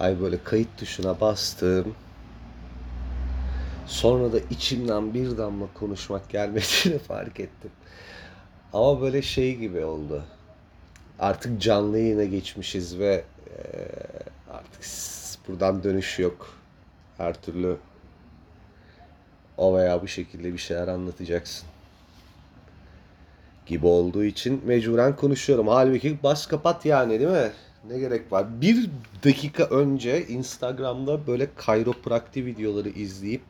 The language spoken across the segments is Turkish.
Ay böyle kayıt tuşuna bastım. Sonra da içimden bir damla konuşmak gelmediğini fark ettim. Ama böyle şey gibi oldu. Artık canlı yayına geçmişiz ve artık buradan dönüş yok. Her türlü o veya bu şekilde bir şeyler anlatacaksın. Gibi olduğu için mecburen konuşuyorum. Halbuki bas kapat yani değil mi? Ne gerek var? Bir dakika önce Instagram'da böyle kayroprakti videoları izleyip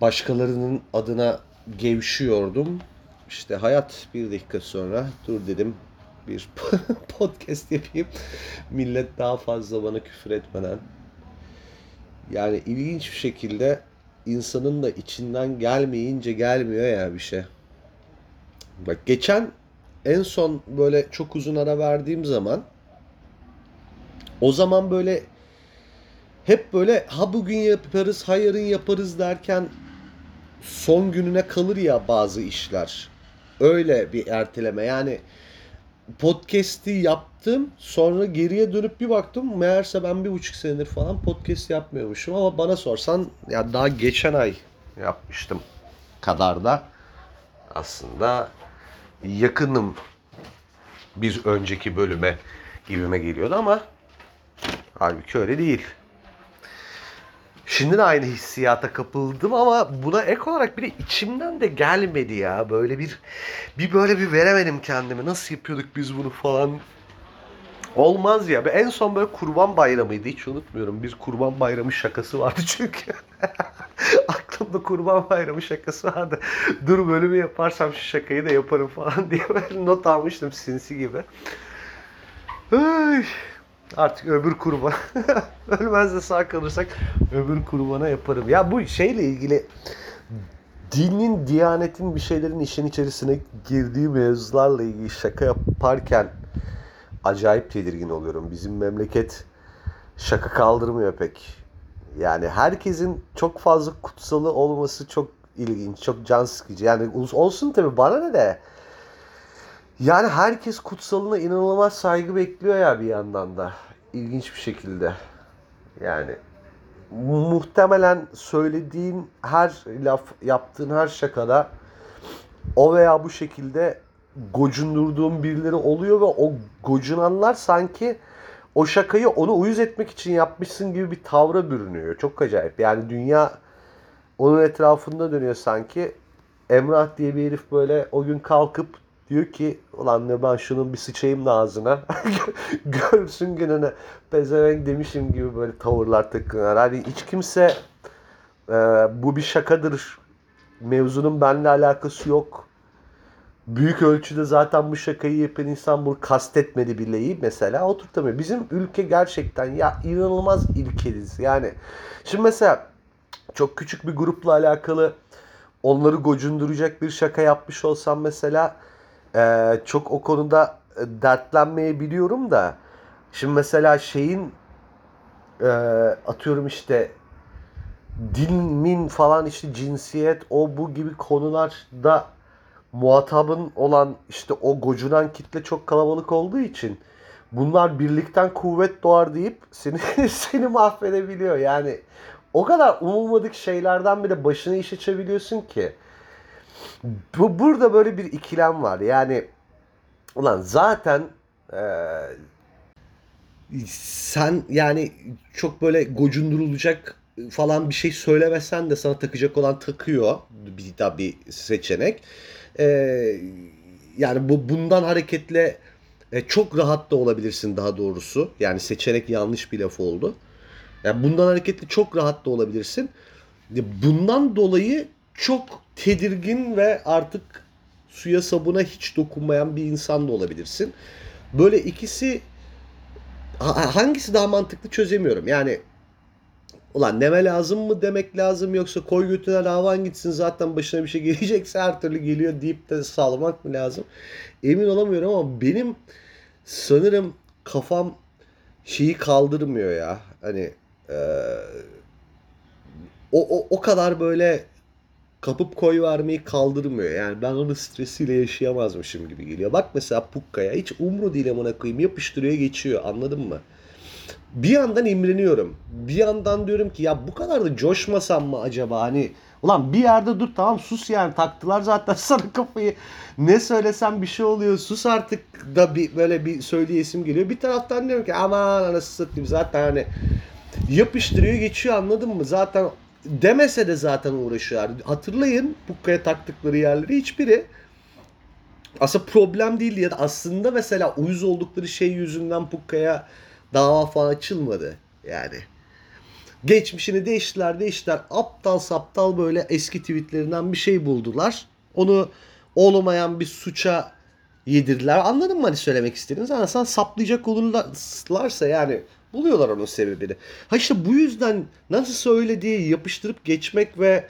başkalarının adına gevşiyordum. İşte hayat bir dakika sonra dur dedim bir podcast yapayım. Millet daha fazla bana küfür etmeden. Yani ilginç bir şekilde insanın da içinden gelmeyince gelmiyor ya bir şey. Bak geçen en son böyle çok uzun ara verdiğim zaman o zaman böyle hep böyle ha bugün yaparız ha yarın yaparız derken son gününe kalır ya bazı işler. Öyle bir erteleme yani podcast'i yaptım sonra geriye dönüp bir baktım meğerse ben bir buçuk senedir falan podcast yapmıyormuşum ama bana sorsan ya daha geçen ay yapmıştım kadar da aslında yakınım bir önceki bölüme gibime geliyordu ama halbuki öyle değil. Şimdi de aynı hissiyata kapıldım ama buna ek olarak bir de içimden de gelmedi ya. Böyle bir bir böyle bir veremedim kendimi. Nasıl yapıyorduk biz bunu falan. Olmaz ya. Ben en son böyle kurban bayramıydı. Hiç unutmuyorum. Bir kurban bayramı şakası vardı çünkü. Aklımda kurban bayramı şakası vardı. Dur bölümü yaparsam şu şakayı da yaparım falan diye böyle not almıştım sinsi gibi. Artık öbür kurban. Ölmez de sağ kalırsak öbür kurbana yaparım. Ya bu şeyle ilgili dinin, diyanetin bir şeylerin işin içerisine girdiği mevzularla ilgili şaka yaparken acayip tedirgin oluyorum. Bizim memleket şaka kaldırmıyor pek. Yani herkesin çok fazla kutsalı olması çok ilginç, çok can sıkıcı. Yani olsun tabii bana ne de. Yani herkes kutsalına inanılmaz saygı bekliyor ya bir yandan da. İlginç bir şekilde. Yani muhtemelen söylediğin her laf, yaptığın her şakada o veya bu şekilde gocundurduğun birileri oluyor ve o gocunanlar sanki o şakayı onu uyuz etmek için yapmışsın gibi bir tavra bürünüyor. Çok acayip. Yani dünya onun etrafında dönüyor sanki. Emrah diye bir herif böyle o gün kalkıp diyor ki ulan ne ben şunun bir sıçayım da ağzına. Görsün gününü. Pezevenk demişim gibi böyle tavırlar takınlar. Hani hiç kimse e, bu bir şakadır. Mevzunun benimle alakası yok. Büyük ölçüde zaten bu şakayı yapan insan bunu kastetmedi bileği mesela oturtamıyor. Bizim ülke gerçekten ya inanılmaz ilkeliz. Yani şimdi mesela çok küçük bir grupla alakalı onları gocunduracak bir şaka yapmış olsam mesela e, çok o konuda e, dertlenmeyebiliyorum da şimdi mesela şeyin e, atıyorum işte din min falan işte cinsiyet o bu gibi konularda muhatabın olan işte o gocunan kitle çok kalabalık olduğu için bunlar birlikten kuvvet doğar deyip seni seni mahvedebiliyor. Yani o kadar umulmadık şeylerden bile başına iş açabiliyorsun ki. Bu burada böyle bir ikilem var. Yani ulan zaten eee, sen yani çok böyle gocundurulacak falan bir şey söylemesen de sana takacak olan takıyor bir tabii seçenek. Ee, yani bu bundan hareketle e, çok rahat da olabilirsin daha doğrusu. Yani seçenek yanlış bir laf oldu. Yani bundan hareketle çok rahat da olabilirsin. Bundan dolayı çok tedirgin ve artık suya sabuna hiç dokunmayan bir insan da olabilirsin. Böyle ikisi ha- hangisi daha mantıklı çözemiyorum. Yani ulan deme lazım mı demek lazım yoksa koy götüne davan gitsin zaten başına bir şey gelecekse her türlü geliyor deyip de salmak mı lazım? Emin olamıyorum ama benim sanırım kafam şeyi kaldırmıyor ya. Hani eee, o, o, o kadar böyle kapıp koy vermeyi kaldırmıyor. Yani ben onun stresiyle yaşayamazmışım gibi geliyor. Bak mesela Pukka'ya hiç umru değil amına koyayım yapıştırıyor geçiyor anladın mı? Bir yandan imreniyorum. Bir yandan diyorum ki ya bu kadar da coşmasam mı acaba hani ulan bir yerde dur tamam sus yani taktılar zaten sana kafayı ne söylesem bir şey oluyor sus artık da bir böyle bir söyleyesim geliyor. Bir taraftan diyorum ki aman anasını satayım zaten hani yapıştırıyor geçiyor anladın mı? Zaten demese de zaten uğraşıyor. Hatırlayın Pukka'ya taktıkları yerleri hiçbiri aslında problem değildi ya da aslında mesela uyuz oldukları şey yüzünden Pukka'ya dava falan açılmadı yani. Geçmişini değiştiler değiştiler aptal saptal böyle eski tweetlerinden bir şey buldular. Onu olmayan bir suça yedirdiler. Anladın mı hani söylemek istediğiniz? Ama sen saplayacak olurlarsa yani buluyorlar onun sebebini. Ha işte bu yüzden nasıl söylediği yapıştırıp geçmek ve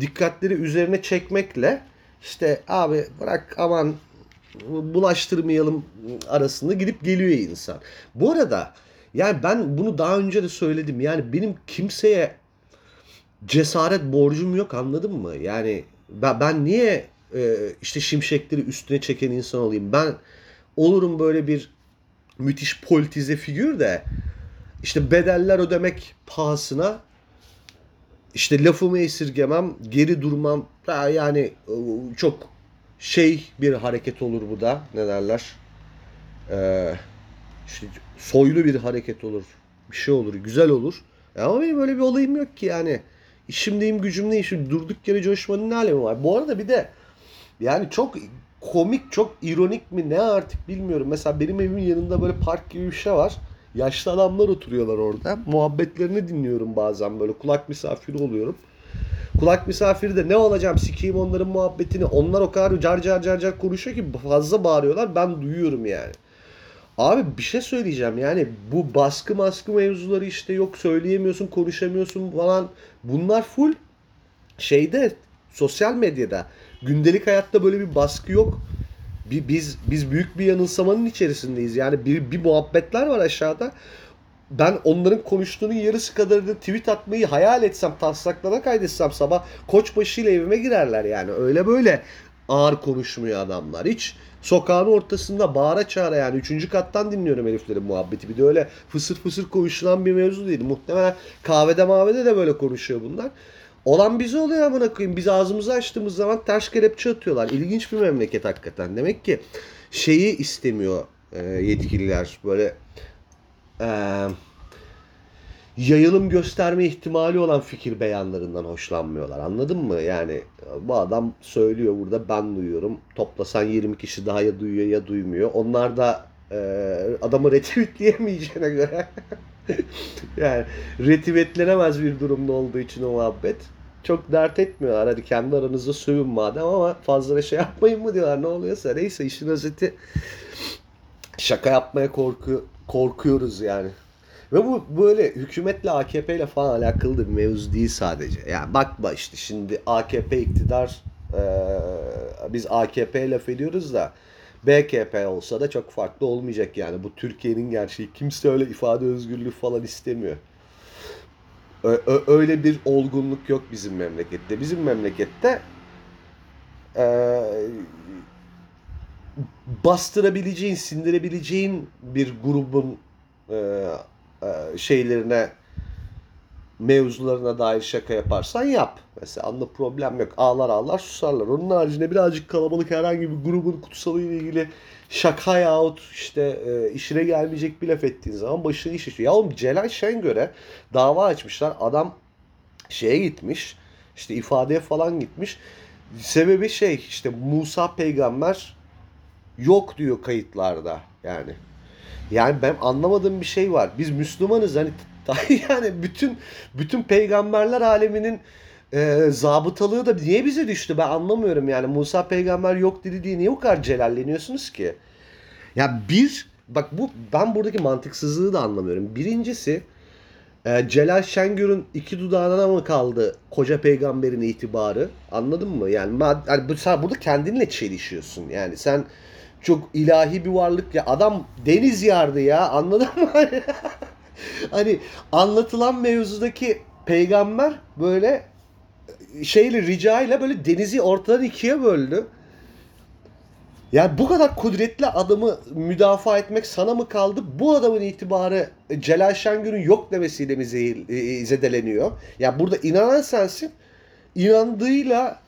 dikkatleri üzerine çekmekle işte abi bırak aman bulaştırmayalım arasında gidip geliyor insan. Bu arada yani ben bunu daha önce de söyledim. Yani benim kimseye cesaret borcum yok anladın mı? Yani ben, niye e, işte şimşekleri üstüne çeken insan olayım? Ben olurum böyle bir müthiş politize figür de işte bedeller ödemek pahasına işte lafımı esirgemem, geri durmam. Yani e, çok şey bir hareket olur bu da. Ne derler? Ee, işte soylu bir hareket olur. Bir şey olur, güzel olur. E Ama benim böyle bir olayım yok ki yani. İşimdeyim, gücümdeyim. Şimdi durduk yere coşmanın ne alemi var? Bu arada bir de yani çok komik, çok ironik mi ne artık bilmiyorum. Mesela benim evimin yanında böyle park gibi bir şey var. Yaşlı adamlar oturuyorlar orada. Muhabbetlerini dinliyorum bazen böyle. Kulak misafiri oluyorum. Kulak misafiri de ne olacağım sikeyim onların muhabbetini. Onlar o kadar car car car car konuşuyor ki fazla bağırıyorlar. Ben duyuyorum yani. Abi bir şey söyleyeceğim yani bu baskı maskı mevzuları işte yok söyleyemiyorsun konuşamıyorsun falan bunlar full şeyde sosyal medyada gündelik hayatta böyle bir baskı yok. Biz biz büyük bir yanılsamanın içerisindeyiz. Yani bir, bir muhabbetler var aşağıda. Ben onların konuştuğunun yarısı kadarını tweet atmayı hayal etsem, taslaklara kaydetsem sabah koçbaşı ile evime girerler yani. Öyle böyle ağır konuşmuyor adamlar. Hiç sokağın ortasında bağıra çağıra yani. Üçüncü kattan dinliyorum heriflerin muhabbeti. Bir de öyle fısır fısır konuşulan bir mevzu değil. Muhtemelen kahvede mavede de böyle konuşuyor bunlar. Olan bize oluyor amına koyayım. Biz ağzımızı açtığımız zaman ters kelepçe atıyorlar. İlginç bir memleket hakikaten. Demek ki şeyi istemiyor e, yetkililer. Böyle e, yayılım gösterme ihtimali olan fikir beyanlarından hoşlanmıyorlar. Anladın mı? Yani bu adam söylüyor burada ben duyuyorum. Toplasan 20 kişi daha ya duyuyor ya duymuyor. Onlar da e, adamı retweetleyemeyeceğine göre yani retweetlenemez bir durumda olduğu için o muhabbet. Çok dert etmiyorlar. Hadi kendi aranızda sövün madem ama fazla şey yapmayın mı diyorlar. Ne oluyorsa neyse işin özeti şaka yapmaya korku korkuyoruz yani. Ve bu böyle hükümetle AKP ile falan alakalı da bir mevzu değil sadece. Yani bakma işte şimdi AKP iktidar eee, biz AKP laf ediyoruz da BKP olsa da çok farklı olmayacak yani. Bu Türkiye'nin gerçeği. Kimse öyle ifade özgürlüğü falan istemiyor. Öyle bir olgunluk yok bizim memlekette. Bizim memlekette eee, bastırabileceğin, sindirebileceğin bir grubun eee, eee, şeylerine mevzularına dair şaka yaparsan yap. Mesela anda problem yok. Ağlar ağlar susarlar. Onun haricinde birazcık kalabalık herhangi bir grubun kutsalı ile ilgili şaka yahut işte e, işine gelmeyecek bir laf ettiğin zaman başına iş açıyor. Ya oğlum Celal Şengör'e dava açmışlar. Adam şeye gitmiş. işte ifadeye falan gitmiş. Sebebi şey işte Musa peygamber yok diyor kayıtlarda yani. Yani ben anlamadığım bir şey var. Biz Müslümanız hani yani bütün bütün peygamberler aleminin e, zabıtalığı da niye bize düştü ben anlamıyorum yani. Musa peygamber yok dedi diye niye o kadar celalleniyorsunuz ki? Ya bir bak bu ben buradaki mantıksızlığı da anlamıyorum. Birincisi e, Celal Şengör'ün iki dudağına mı kaldı koca peygamberin itibarı? Anladın mı? Yani, yani sen burada kendinle çelişiyorsun. Yani sen çok ilahi bir varlık ya adam deniz yardı ya anladın mı? hani anlatılan mevzudaki peygamber böyle şeyle ricayla böyle denizi ortadan ikiye böldü. Yani bu kadar kudretli adamı müdafaa etmek sana mı kaldı? Bu adamın itibarı e, Celal Şengör'ün yok demesiyle mi zehir, e, zedeleniyor? Ya burada inanan sensin. İnandığıyla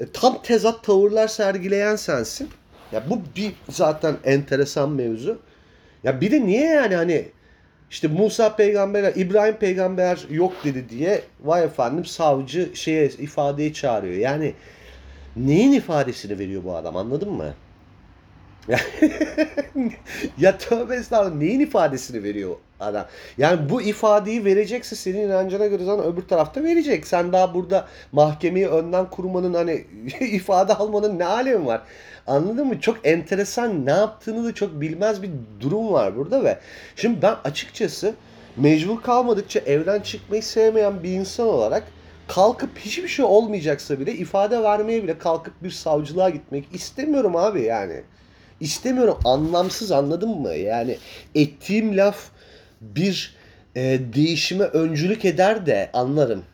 e, tam tezat tavırlar sergileyen sensin. Ya bu bir zaten enteresan mevzu. Ya bir de niye yani hani işte Musa peygamber, İbrahim peygamber yok dedi diye vay efendim savcı şeye ifadeye çağırıyor. Yani neyin ifadesini veriyor bu adam anladın mı? Ya, tövbe estağfurullah neyin ifadesini veriyor adam? Yani bu ifadeyi verecekse senin inancına göre zaten öbür tarafta verecek. Sen daha burada mahkemeyi önden kurmanın hani ifade almanın ne alemi var? Anladın mı? Çok enteresan ne yaptığını da çok bilmez bir durum var burada ve şimdi ben açıkçası mecbur kalmadıkça evden çıkmayı sevmeyen bir insan olarak kalkıp hiçbir şey olmayacaksa bile ifade vermeye bile kalkıp bir savcılığa gitmek istemiyorum abi yani. İstemiyorum. Anlamsız anladın mı? Yani ettiğim laf bir e, değişime öncülük eder de anlarım.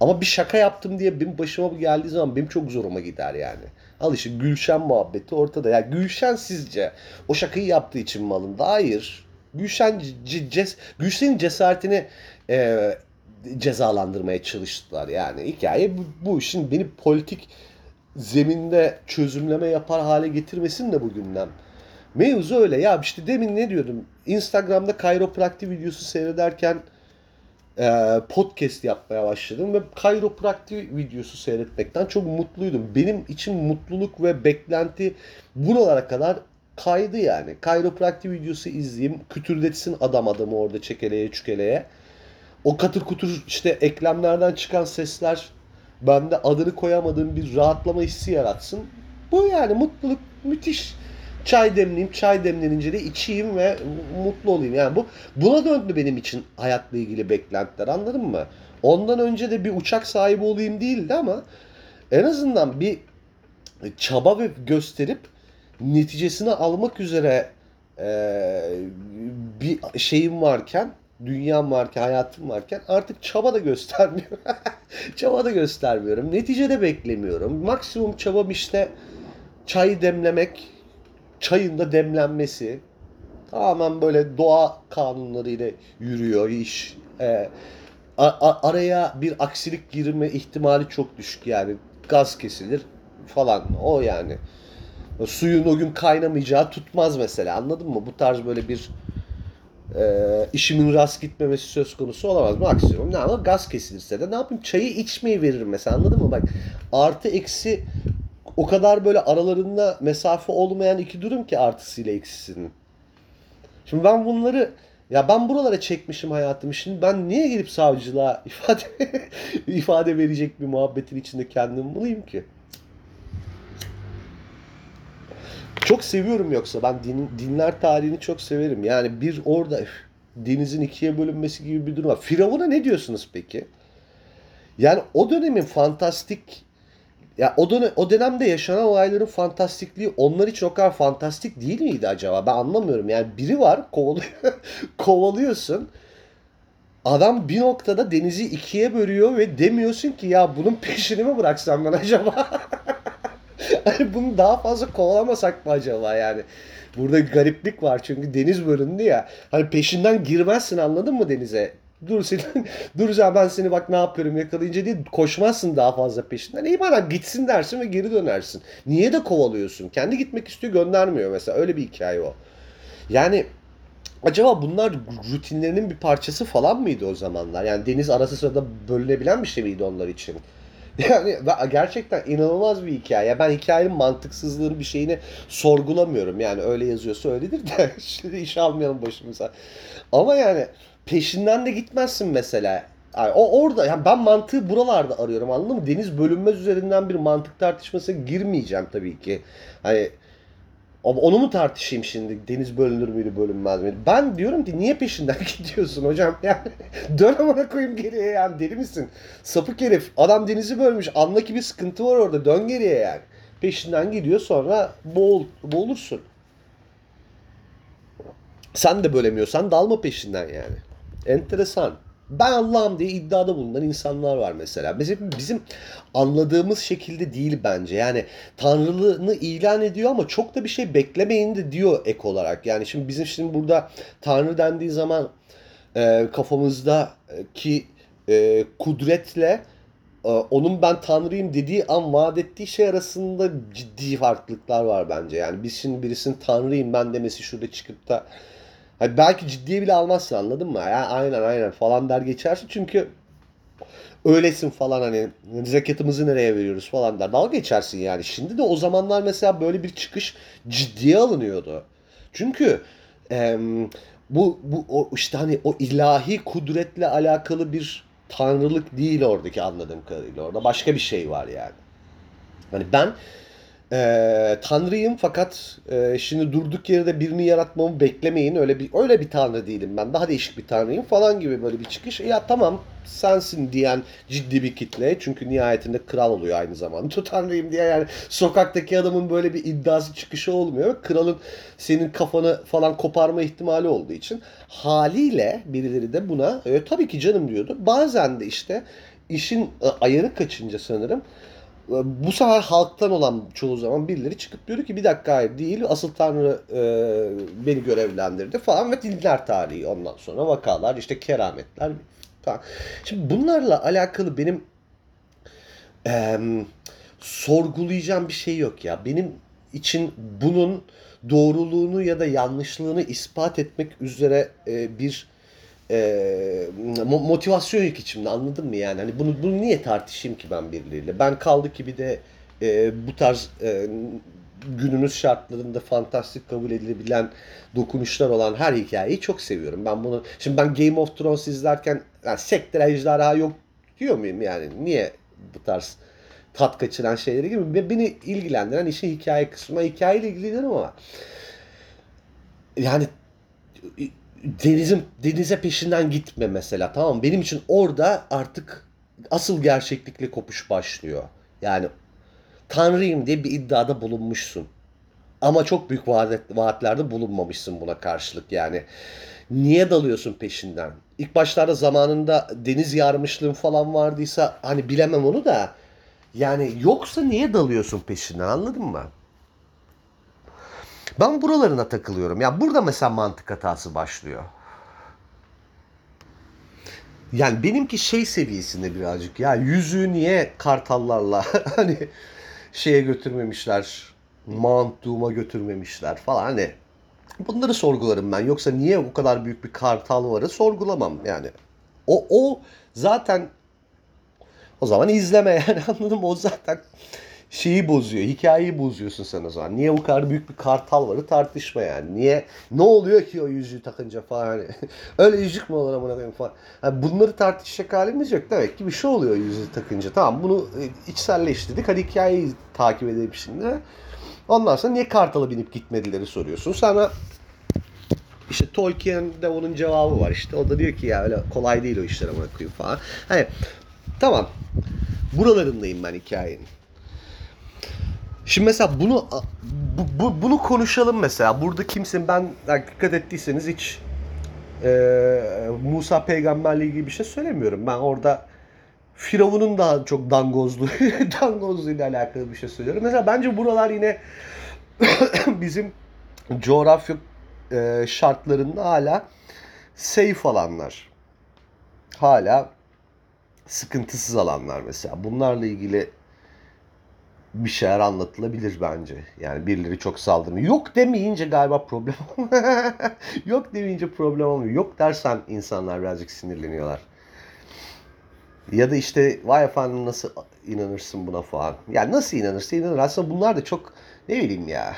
Ama bir şaka yaptım diye benim başıma geldiği zaman benim çok zoruma gider yani. Al işte Gülşen muhabbeti ortada. Ya Gülşen sizce o şakayı yaptığı için mi alındı? Hayır. Gülşen ces Gülşen'in cesaretini e, cezalandırmaya çalıştılar yani. Hikaye bu, bu işin beni politik zeminde çözümleme yapar hale getirmesin de bu gündem. Mevzu öyle ya işte demin ne diyordum Instagram'da kayropraktik videosu seyrederken e, podcast yapmaya başladım ve kayropraktik videosu seyretmekten çok mutluydum. Benim için mutluluk ve beklenti buralara kadar kaydı yani. Kayropraktik videosu izleyeyim, kütürdetsin adam adamı orada çekeleye çükeleye. O katır kutur işte eklemlerden çıkan sesler bende adını koyamadığım bir rahatlama hissi yaratsın. Bu yani mutluluk müthiş. Çay demleyeyim, çay demlenince de içeyim ve mutlu olayım. Yani bu buna döndü benim için hayatla ilgili beklentiler anladın mı? Ondan önce de bir uçak sahibi olayım değildi ama en azından bir çaba ve gösterip neticesini almak üzere eee, bir şeyim varken, dünyam varken, hayatım varken artık çaba da göstermiyorum. çaba da göstermiyorum. Neticede beklemiyorum. Maksimum çabam işte çay demlemek, çayın da demlenmesi. Tamamen böyle doğa kanunlarıyla yürüyor iş. Ee, araya bir aksilik girme ihtimali çok düşük yani. Gaz kesilir falan. O yani. Suyun o gün kaynamayacağı tutmaz mesela. Anladın mı? Bu tarz böyle bir e, işimin rast gitmemesi söz konusu olamaz. Maksimum ne ama gaz kesilirse de ne yapayım? Çayı içmeyi veririm mesela. Anladın mı? Bak artı eksi o kadar böyle aralarında mesafe olmayan iki durum ki artısıyla eksisinin. Şimdi ben bunları ya ben buralara çekmişim hayatımı. Şimdi ben niye gidip savcılığa ifade ifade verecek bir muhabbetin içinde kendimi bulayım ki? Çok seviyorum yoksa ben din, dinler tarihini çok severim. Yani bir orada üf, denizin ikiye bölünmesi gibi bir durum var. Firavun'a ne diyorsunuz peki? Yani o dönemin fantastik ya o dönem, o dönemde yaşanan olayların fantastikliği onlar için o kadar fantastik değil miydi acaba? Ben anlamıyorum. Yani biri var kovalıyor, kovalıyorsun. Adam bir noktada denizi ikiye bölüyor ve demiyorsun ki ya bunun peşini mi bıraksam ben acaba? Hani bunu daha fazla kovalamasak mı acaba yani? Burada gariplik var çünkü deniz bölündü ya. Hani peşinden girmezsin anladın mı denize? Dur seni, dur sen ben seni bak ne yapıyorum yakalayınca diye koşmazsın daha fazla peşinden. İyi bana gitsin dersin ve geri dönersin. Niye de kovalıyorsun? Kendi gitmek istiyor göndermiyor mesela. Öyle bir hikaye o. Yani acaba bunlar rutinlerinin bir parçası falan mıydı o zamanlar? Yani deniz arası sırada bölünebilen bir şey miydi onlar için? Yani gerçekten inanılmaz bir hikaye. Ben hikayenin mantıksızlığını bir şeyini sorgulamıyorum. Yani öyle yazıyorsa öyledir de şimdi iş almayalım başımıza. Ama yani peşinden de gitmezsin mesela. Yani o orada yani ben mantığı buralarda arıyorum anladın mı? Deniz bölünmez üzerinden bir mantık tartışmasına girmeyeceğim tabii ki. Hani ama onu mu tartışayım şimdi? Deniz bölünür müydü, bölünmez miydi? Ben diyorum ki niye peşinden gidiyorsun hocam? Yani dön amına koyayım geriye yani deli misin? Sapık herif. Adam denizi bölmüş. Anla ki bir sıkıntı var orada. Dön geriye yani. Peşinden gidiyor sonra boğul, boğulursun. Sen de bölemiyorsan dalma peşinden yani. Enteresan. Ben Allah'ım diye iddiada bulunan insanlar var mesela. Mesela bizim anladığımız şekilde değil bence. Yani tanrılığını ilan ediyor ama çok da bir şey beklemeyin de diyor ek olarak. Yani şimdi bizim şimdi burada tanrı dendiği zaman e, kafamızdaki e, kudretle e, onun ben tanrıyım dediği an vaat ettiği şey arasında ciddi farklılıklar var bence. Yani biz şimdi birisinin tanrıyım ben demesi şurada çıkıp da Hani belki ciddiye bile almazsın anladın mı? Ya aynen aynen falan der geçersin çünkü öylesin falan hani zekatımızı nereye veriyoruz falan der. Dalga geçersin yani. Şimdi de o zamanlar mesela böyle bir çıkış ciddiye alınıyordu. Çünkü em, bu bu o işte hani o ilahi kudretle alakalı bir tanrılık değil oradaki anladığım kadarıyla. Orada başka bir şey var yani. Hani ben ee, tanrıyım fakat e, şimdi durduk yerde birini yaratmamı beklemeyin. Öyle bir öyle bir tanrı değilim ben. Daha değişik bir tanrıyım falan gibi böyle bir çıkış. Ya tamam sensin diyen ciddi bir kitle. Çünkü nihayetinde kral oluyor aynı zamanda. Tanrıyım diye yani sokaktaki adamın böyle bir iddiası çıkışı olmuyor. Kralın senin kafanı falan koparma ihtimali olduğu için haliyle birileri de buna e, tabii ki canım diyordu. Bazen de işte işin e, ayarı kaçınca sanırım bu sefer halktan olan çoğu zaman birileri çıkıp diyor ki bir dakika hayır değil asıl Tanrı e, beni görevlendirdi falan ve dinler tarihi ondan sonra vakalar işte kerametler falan. Şimdi bunlarla alakalı benim e, sorgulayacağım bir şey yok ya. Benim için bunun doğruluğunu ya da yanlışlığını ispat etmek üzere e, bir e, motivasyon yok içimde anladın mı yani? Hani bunu, bunu niye tartışayım ki ben birileriyle? Ben kaldı ki bir de e, bu tarz e, günümüz şartlarında fantastik kabul edilebilen dokunuşlar olan her hikayeyi çok seviyorum. Ben bunu şimdi ben Game of Thrones izlerken yani sektir ejderha yok diyor muyum yani? Niye bu tarz tat kaçıran şeyleri gibi beni ilgilendiren işin hikaye kısmı. Hikayeyle ilgilenirim ama yani denizin denize peşinden gitme mesela tamam mı? Benim için orada artık asıl gerçeklikle kopuş başlıyor. Yani tanrıyım diye bir iddiada bulunmuşsun. Ama çok büyük vaat, vaatlerde bulunmamışsın buna karşılık yani. Niye dalıyorsun peşinden? İlk başlarda zamanında deniz yarmışlığın falan vardıysa hani bilemem onu da yani yoksa niye dalıyorsun peşinden anladın mı? Ben buralarına takılıyorum. Ya burada mesela mantık hatası başlıyor. Yani benimki şey seviyesinde birazcık ya yüzüğü niye kartallarla hani şeye götürmemişler, Mount götürmemişler falan hani bunları sorgularım ben. Yoksa niye o kadar büyük bir kartal varı sorgulamam yani. O, o zaten o zaman izleme yani anladım o zaten şeyi bozuyor. Hikayeyi bozuyorsun sen o zaman. Niye bu kadar büyük bir kartal varı tartışma yani. Niye ne oluyor ki o yüzüğü takınca falan hani. Öyle yüzük mü olur amına koyayım falan. Yani bunları tartışacak halimiz yok. Demek ki bir şey oluyor yüzüğü takınca. Tamam bunu e, içselleştirdik. Hadi hikayeyi takip edelim şimdi. Ondan sonra niye kartala binip gitmedileri soruyorsun. Sonra işte Tolkien'de onun cevabı var işte. O da diyor ki ya öyle kolay değil o işler amına koyayım falan. Hani tamam. Buralarındayım ben hikayenin. Şimdi mesela bunu bu, bu, bunu konuşalım mesela. Burada kimsin ben yani dikkat ettiyseniz hiç e, Musa peygamberle ilgili bir şey söylemiyorum. Ben orada Firavun'un daha çok dangozluğu, dangozluğuyla alakalı bir şey söylüyorum. Mesela bence buralar yine bizim coğrafya e, şartlarında hala safe alanlar. Hala sıkıntısız alanlar mesela. Bunlarla ilgili bir şeyler anlatılabilir bence. Yani birileri çok saldırmıyor. Yok demeyince galiba problem Yok demeyince problem olmuyor. Yok dersen insanlar birazcık sinirleniyorlar. Ya da işte vay efendim nasıl inanırsın buna falan. Yani nasıl inanırsın inanır. Aslında bunlar da çok ne bileyim ya.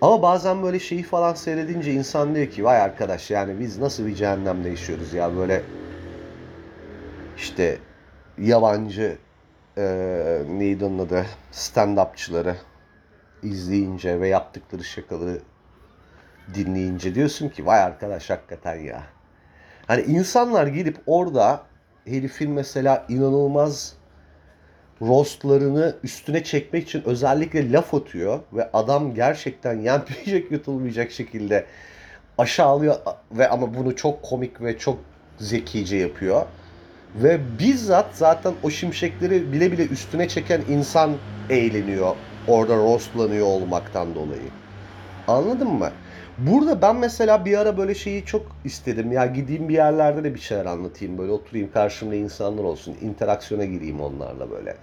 Ama bazen böyle şeyi falan seyredince insan diyor ki vay arkadaş yani biz nasıl bir cehennemde yaşıyoruz ya böyle işte yabancı e, neydi onun adı stand-upçıları izleyince ve yaptıkları şakaları dinleyince diyorsun ki vay arkadaş hakikaten ya. Hani insanlar gidip orada herifin mesela inanılmaz rostlarını üstüne çekmek için özellikle laf atıyor ve adam gerçekten yenmeyecek yutulmayacak şekilde aşağılıyor ve ama bunu çok komik ve çok zekice yapıyor. Ve bizzat zaten o şimşekleri bile bile üstüne çeken insan eğleniyor. Orada roastlanıyor olmaktan dolayı. Anladın mı? Burada ben mesela bir ara böyle şeyi çok istedim. Ya gideyim bir yerlerde de bir şeyler anlatayım. Böyle oturayım karşımda insanlar olsun. interaksiyona gireyim onlarla böyle.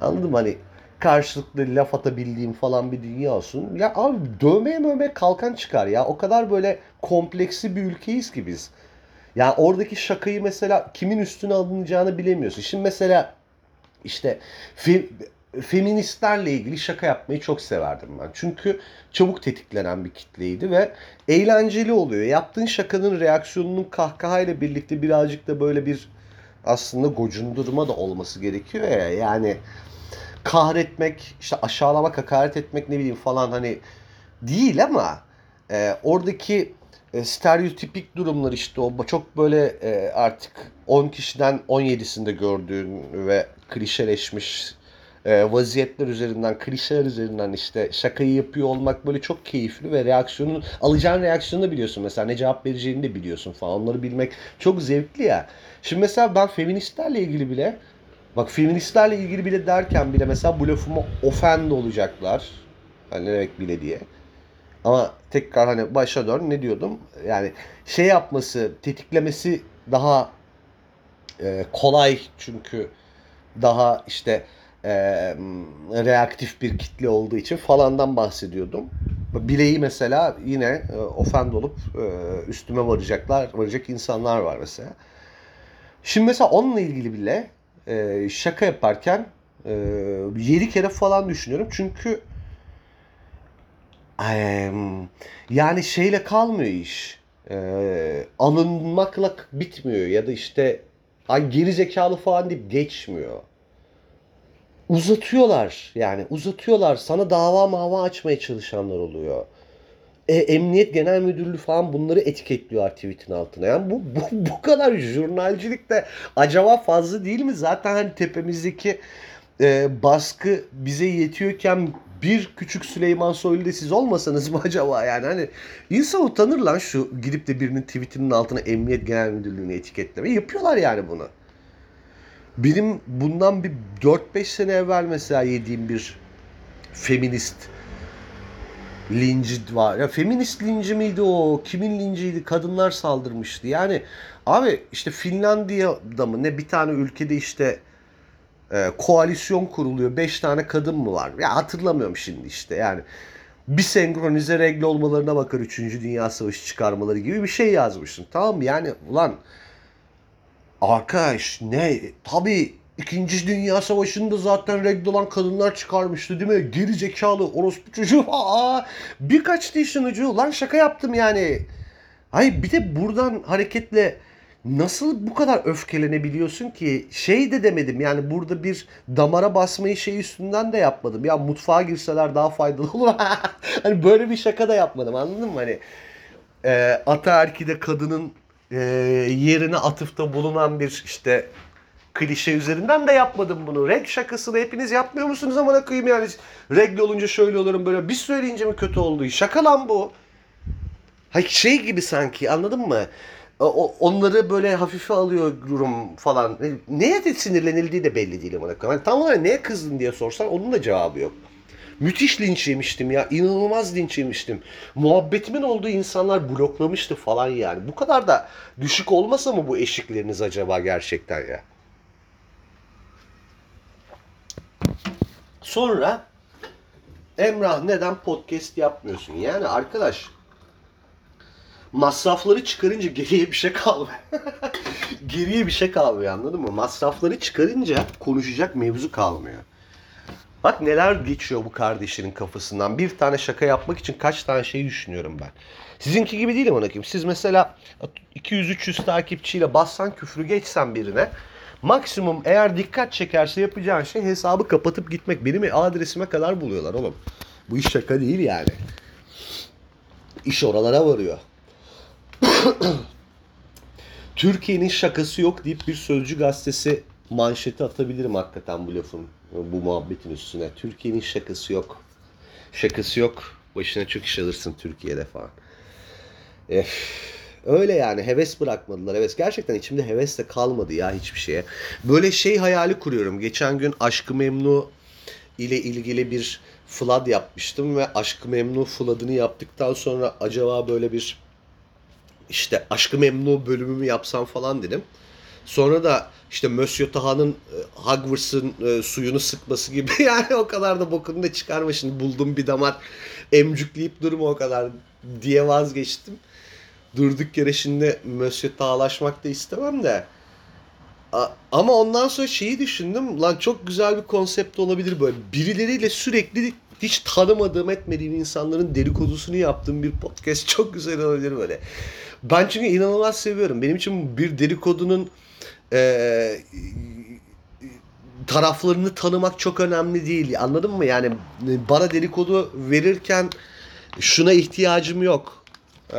Anladın mı? Hani karşılıklı laf atabildiğim falan bir dünya olsun. Ya abi dövmeye mövmeye kalkan çıkar ya. O kadar böyle kompleksi bir ülkeyiz ki biz. Yani oradaki şakayı mesela kimin üstüne alınacağını bilemiyorsun. Şimdi mesela işte fe- feministlerle ilgili şaka yapmayı çok severdim ben. Çünkü çabuk tetiklenen bir kitleydi ve eğlenceli oluyor. Yaptığın şakanın reaksiyonunun kahkahayla birlikte birazcık da böyle bir aslında gocundurma da olması gerekiyor ya. Yani kahretmek, işte aşağılamak, hakaret etmek ne bileyim falan hani değil ama e, oradaki e, stereotipik durumlar işte o çok böyle e, artık 10 kişiden 17'sinde gördüğün ve klişeleşmiş e, vaziyetler üzerinden, klişeler üzerinden işte şakayı yapıyor olmak böyle çok keyifli ve reaksiyonun alacağın reaksiyonu da biliyorsun mesela ne cevap vereceğini de biliyorsun falan onları bilmek çok zevkli ya. Şimdi mesela ben feministlerle ilgili bile bak feministlerle ilgili bile derken bile mesela bu lafıma offend olacaklar. Hani ne demek bile diye. Ama tekrar hani başa dön ne diyordum? Yani şey yapması, tetiklemesi daha e, kolay çünkü daha işte e, reaktif bir kitle olduğu için falandan bahsediyordum. Bileği mesela yine e, ofend olup e, üstüme varacaklar, varacak insanlar var mesela. Şimdi mesela onunla ilgili bile e, şaka yaparken e, 7 kere falan düşünüyorum. Çünkü yani şeyle kalmıyor iş. Ee, alınmakla bitmiyor ya da işte ay geri zekalı falan deyip geçmiyor. Uzatıyorlar yani uzatıyorlar. Sana dava mava açmaya çalışanlar oluyor. E, Emniyet Genel Müdürlüğü falan bunları etiketliyor tweetin altına. Yani bu, bu, bu kadar jurnalcilik de acaba fazla değil mi? Zaten hani tepemizdeki e, baskı bize yetiyorken bir küçük Süleyman Soylu da siz olmasanız mı acaba yani hani insan utanır lan şu gidip de birinin tweetinin altına Emniyet Genel Müdürlüğü'nü etiketleme yapıyorlar yani bunu. Benim bundan bir 4-5 sene evvel mesela yediğim bir feminist linci var. Ya feminist linci miydi o? Kimin linciydi? Kadınlar saldırmıştı. Yani abi işte Finlandiya'da mı ne bir tane ülkede işte e, koalisyon kuruluyor. Beş tane kadın mı var? Ya hatırlamıyorum şimdi işte yani. Bir senkronize regle olmalarına bakar 3. Dünya Savaşı çıkarmaları gibi bir şey yazmıştım. Tamam? Yani ulan arkadaş ne? Tabii İkinci Dünya Savaşı'nda zaten regle olan kadınlar çıkarmıştı değil mi? Geri zekalı orospu çocuğu. Aa, birkaç dişin ucu. Lan şaka yaptım yani. Hayır bir de buradan hareketle nasıl bu kadar öfkelenebiliyorsun ki? Şey de demedim yani burada bir damara basmayı şey üstünden de yapmadım. Ya mutfağa girseler daha faydalı olur. hani böyle bir şaka da yapmadım anladın mı? Hani e, ataerkide kadının e, yerine atıfta bulunan bir işte klişe üzerinden de yapmadım bunu. Reg şakasını hepiniz yapmıyor musunuz amına koyayım yani? Regle olunca şöyle olurum böyle. Bir söyleyince mi kötü oldu? Şaka lan bu. Hayır şey gibi sanki anladın mı? Onları böyle hafife alıyorum falan. Neye de sinirlenildiği de belli değil koyayım. Yani tam olarak neye kızdın diye sorsan onun da cevabı yok. Müthiş linç yemiştim ya. İnanılmaz linç yemiştim. Muhabbetimin olduğu insanlar bloklamıştı falan yani. Bu kadar da düşük olmasa mı bu eşikleriniz acaba gerçekten ya? Sonra Emrah neden podcast yapmıyorsun? Yani arkadaş masrafları çıkarınca geriye bir şey kalmıyor. geriye bir şey kalmıyor anladın mı? Masrafları çıkarınca konuşacak mevzu kalmıyor. Bak neler geçiyor bu kardeşlerin kafasından. Bir tane şaka yapmak için kaç tane şey düşünüyorum ben. Sizinki gibi değilim ona kim. Siz mesela 200-300 takipçiyle bassan küfrü geçsen birine maksimum eğer dikkat çekerse yapacağın şey hesabı kapatıp gitmek. Benim adresime kadar buluyorlar oğlum. Bu iş şaka değil yani. İş oralara varıyor. Türkiye'nin şakası yok deyip bir Sözcü gazetesi manşeti atabilirim hakikaten bu lafın, bu muhabbetin üstüne. Türkiye'nin şakası yok. Şakası yok. Başına çok iş alırsın Türkiye'de falan. Eh, Öyle yani heves bırakmadılar. Heves gerçekten içimde heves de kalmadı ya hiçbir şeye. Böyle şey hayali kuruyorum. Geçen gün Aşkı Memnu ile ilgili bir flood yapmıştım ve Aşkı Memnu flood'ını yaptıktan sonra acaba böyle bir işte Aşkı Memnu bölümümü yapsam falan dedim. Sonra da işte Monsieur Taha'nın e, Hogwarts'ın e, suyunu sıkması gibi yani o kadar da bokunu da çıkarma şimdi buldum bir damar emcükleyip durma o kadar diye vazgeçtim. Durduk yere şimdi Monsieur Taha'laşmak da istemem de. A- Ama ondan sonra şeyi düşündüm. Lan çok güzel bir konsept olabilir böyle. Birileriyle sürekli hiç tanımadığım etmediğim insanların dedikodusunu yaptığım bir podcast çok güzel olabilir böyle. Ben çünkü inanılmaz seviyorum. Benim için bir dedikodunun eee taraflarını tanımak çok önemli değil. Anladın mı? Yani bana dedikodu verirken şuna ihtiyacım yok. Ee,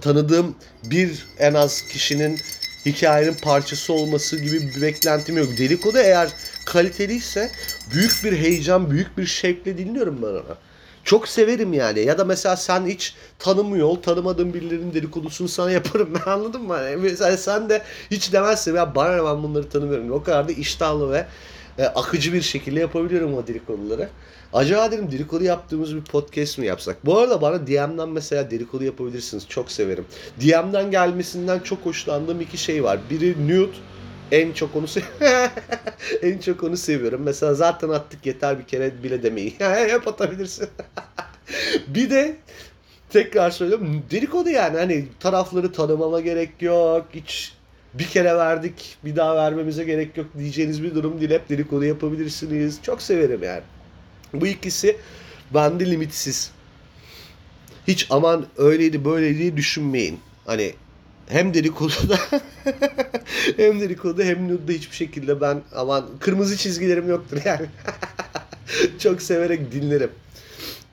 tanıdığım bir en az kişinin hikayenin parçası olması gibi bir beklentim yok. Dedikodu eğer kaliteliyse büyük bir heyecan, büyük bir şevkle dinliyorum ben onu. Çok severim yani. Ya da mesela sen hiç tanımıyor tanımadığın birilerinin dedikodusunu sana yaparım. Ben anladın mı? Yani mesela sen de hiç demezsin ya bana ben bunları tanımıyorum. O kadar da iştahlı ve e, akıcı bir şekilde yapabiliyorum o dedikoduları. Acaba dedim dedikodu yaptığımız bir podcast mi yapsak? Bu arada bana DM'den mesela dedikodu yapabilirsiniz. Çok severim. DM'den gelmesinden çok hoşlandığım iki şey var. Biri nude. En çok onu en çok onu seviyorum. Mesela zaten attık yeter bir kere bile demeyi. Hep atabilirsin. bir de tekrar söylüyorum dedikodu yani hani tarafları tanımama gerek yok. Hiç bir kere verdik bir daha vermemize gerek yok diyeceğiniz bir durum değil. Hep dedikodu yapabilirsiniz. Çok severim yani. Bu ikisi bende limitsiz. Hiç aman öyleydi böyleydi düşünmeyin. Hani hem dedikoduda hem dedikodu hem nude'da hiçbir şekilde ben aman kırmızı çizgilerim yoktur yani. Çok severek dinlerim.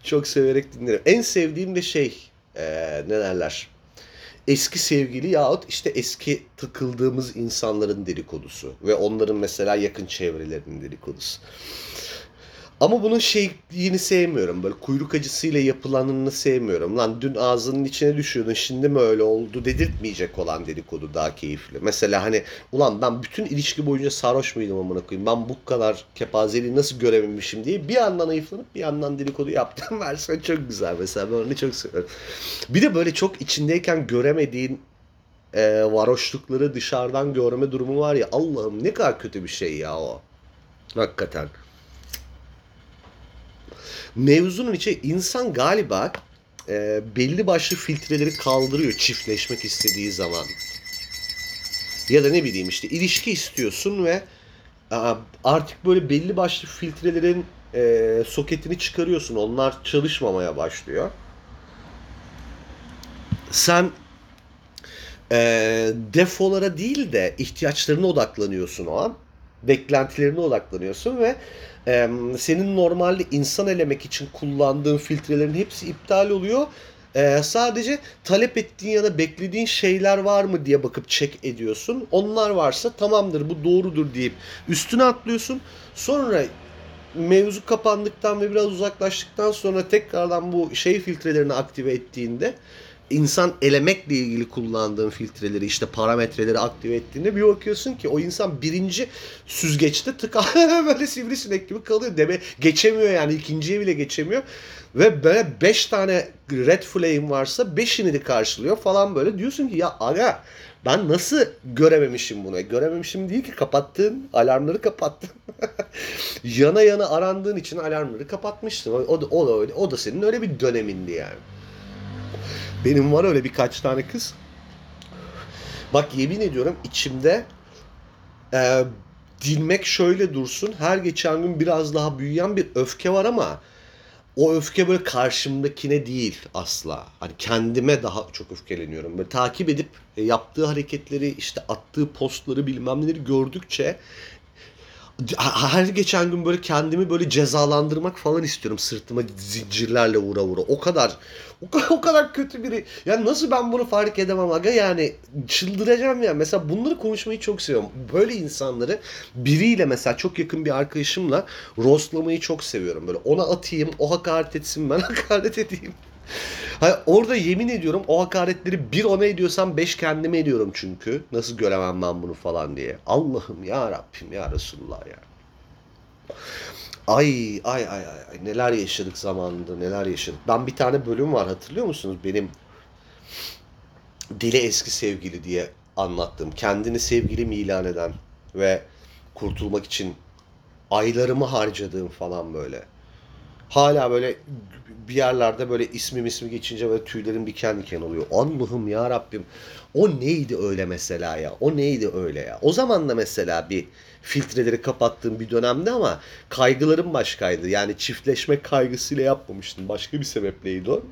Çok severek dinlerim. En sevdiğim de şey eee ne derler? Eski sevgili yahut işte eski takıldığımız insanların dedikodusu ve onların mesela yakın çevrelerinin dedikodusu. Ama bunun şeyini sevmiyorum. Böyle kuyruk acısıyla yapılanını sevmiyorum. Lan dün ağzının içine düşüyordun şimdi mi öyle oldu dedirtmeyecek olan dedikodu daha keyifli. Mesela hani ulan ben bütün ilişki boyunca sarhoş muydum amına koyayım. Ben bu kadar kepazeliği nasıl görememişim diye bir yandan ayıflanıp bir yandan dedikodu yaptığım versiyon çok güzel mesela. Ben onu çok seviyorum. Bir de böyle çok içindeyken göremediğin e, varoşlukları dışarıdan görme durumu var ya Allah'ım ne kadar kötü bir şey ya o. Hakikaten mevzunun içi insan galiba e, belli başlı filtreleri kaldırıyor çiftleşmek istediği zaman. Ya da ne bileyim işte ilişki istiyorsun ve artık böyle belli başlı filtrelerin e, soketini çıkarıyorsun. Onlar çalışmamaya başlıyor. Sen e, defolara değil de ihtiyaçlarına odaklanıyorsun o an. Beklentilerine odaklanıyorsun ve e, senin normalde insan elemek için kullandığın filtrelerin hepsi iptal oluyor. E, sadece talep ettiğin ya da beklediğin şeyler var mı diye bakıp check ediyorsun. Onlar varsa tamamdır bu doğrudur deyip üstüne atlıyorsun. Sonra mevzu kapandıktan ve biraz uzaklaştıktan sonra tekrardan bu şey filtrelerini aktive ettiğinde insan elemekle ilgili kullandığın filtreleri işte parametreleri aktive ettiğinde bir bakıyorsun ki o insan birinci süzgeçte tıka böyle sivrisinek gibi kalıyor. Deme geçemiyor yani ikinciye bile geçemiyor. Ve böyle beş tane red flame varsa beşini de karşılıyor falan böyle. Diyorsun ki ya aga ben nasıl görememişim bunu? Görememişim değil ki kapattın alarmları kapattın. yana yana arandığın için alarmları kapatmıştın. O, o, da, o, da öyle, o da senin öyle bir dönemindi yani. Benim var öyle birkaç tane kız. Bak yemin ediyorum içimde e, dilmek şöyle dursun. Her geçen gün biraz daha büyüyen bir öfke var ama o öfke böyle karşımdakine değil asla. Hani kendime daha çok öfkeleniyorum. Böyle takip edip e, yaptığı hareketleri, işte attığı postları bilmem neleri gördükçe her geçen gün böyle kendimi böyle cezalandırmak falan istiyorum sırtıma zincirlerle vura vura. O kadar o kadar, o kadar kötü biri. Yani nasıl ben bunu fark edemem aga yani çıldıracağım ya. Mesela bunları konuşmayı çok seviyorum. Böyle insanları biriyle mesela çok yakın bir arkadaşımla rostlamayı çok seviyorum. Böyle ona atayım, o hakaret etsin, ben hakaret edeyim. Hayır, orada yemin ediyorum o hakaretleri bir ona ediyorsam beş kendime ediyorum çünkü. Nasıl göremem ben bunu falan diye. Allah'ım ya Rabbim ya Resulullah ya. Ay ay ay ay neler yaşadık zamanında neler yaşadık. Ben bir tane bölüm var hatırlıyor musunuz? Benim dili eski sevgili diye anlattığım, kendini sevgilim ilan eden ve kurtulmak için aylarımı harcadığım falan böyle. Hala böyle bir yerlerde böyle ismim ismi geçince böyle tüylerim diken diken oluyor. Allah'ım ya Rabbim. O neydi öyle mesela ya? O neydi öyle ya? O zaman da mesela bir filtreleri kapattığım bir dönemde ama kaygılarım başkaydı. Yani çiftleşme kaygısıyla yapmamıştım. Başka bir sebepleydi o.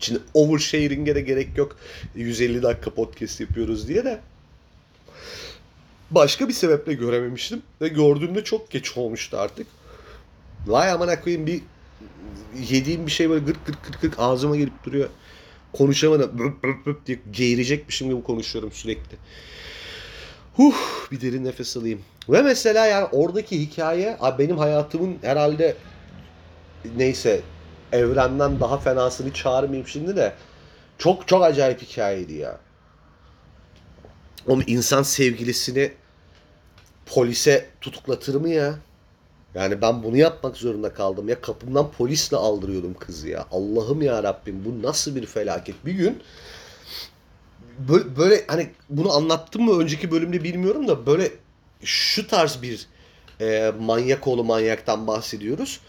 Şimdi oversharing'e de gerek yok. 150 dakika podcast yapıyoruz diye de. Başka bir sebeple görememiştim. Ve gördüğümde çok geç olmuştu artık. Vay amına koyayım bir yediğim bir şey böyle gırt gırt gırt gırt ağzıma gelip duruyor. Konuşamadım. Bıp bıp bıp diye geğirecekmişim gibi konuşuyorum sürekli. Huh bir derin nefes alayım. Ve mesela yani oradaki hikaye benim hayatımın herhalde neyse evrenden daha fenasını çağırmayayım şimdi de çok çok acayip hikayeydi ya. Oğlum insan sevgilisini polise tutuklatır mı ya? Yani ben bunu yapmak zorunda kaldım ya kapımdan polisle aldırıyordum kızı ya. Allah'ım ya Rabbim bu nasıl bir felaket. Bir gün böyle, böyle hani bunu anlattım mı önceki bölümde bilmiyorum da böyle şu tarz bir e, manyak oğlu manyaktan bahsediyoruz.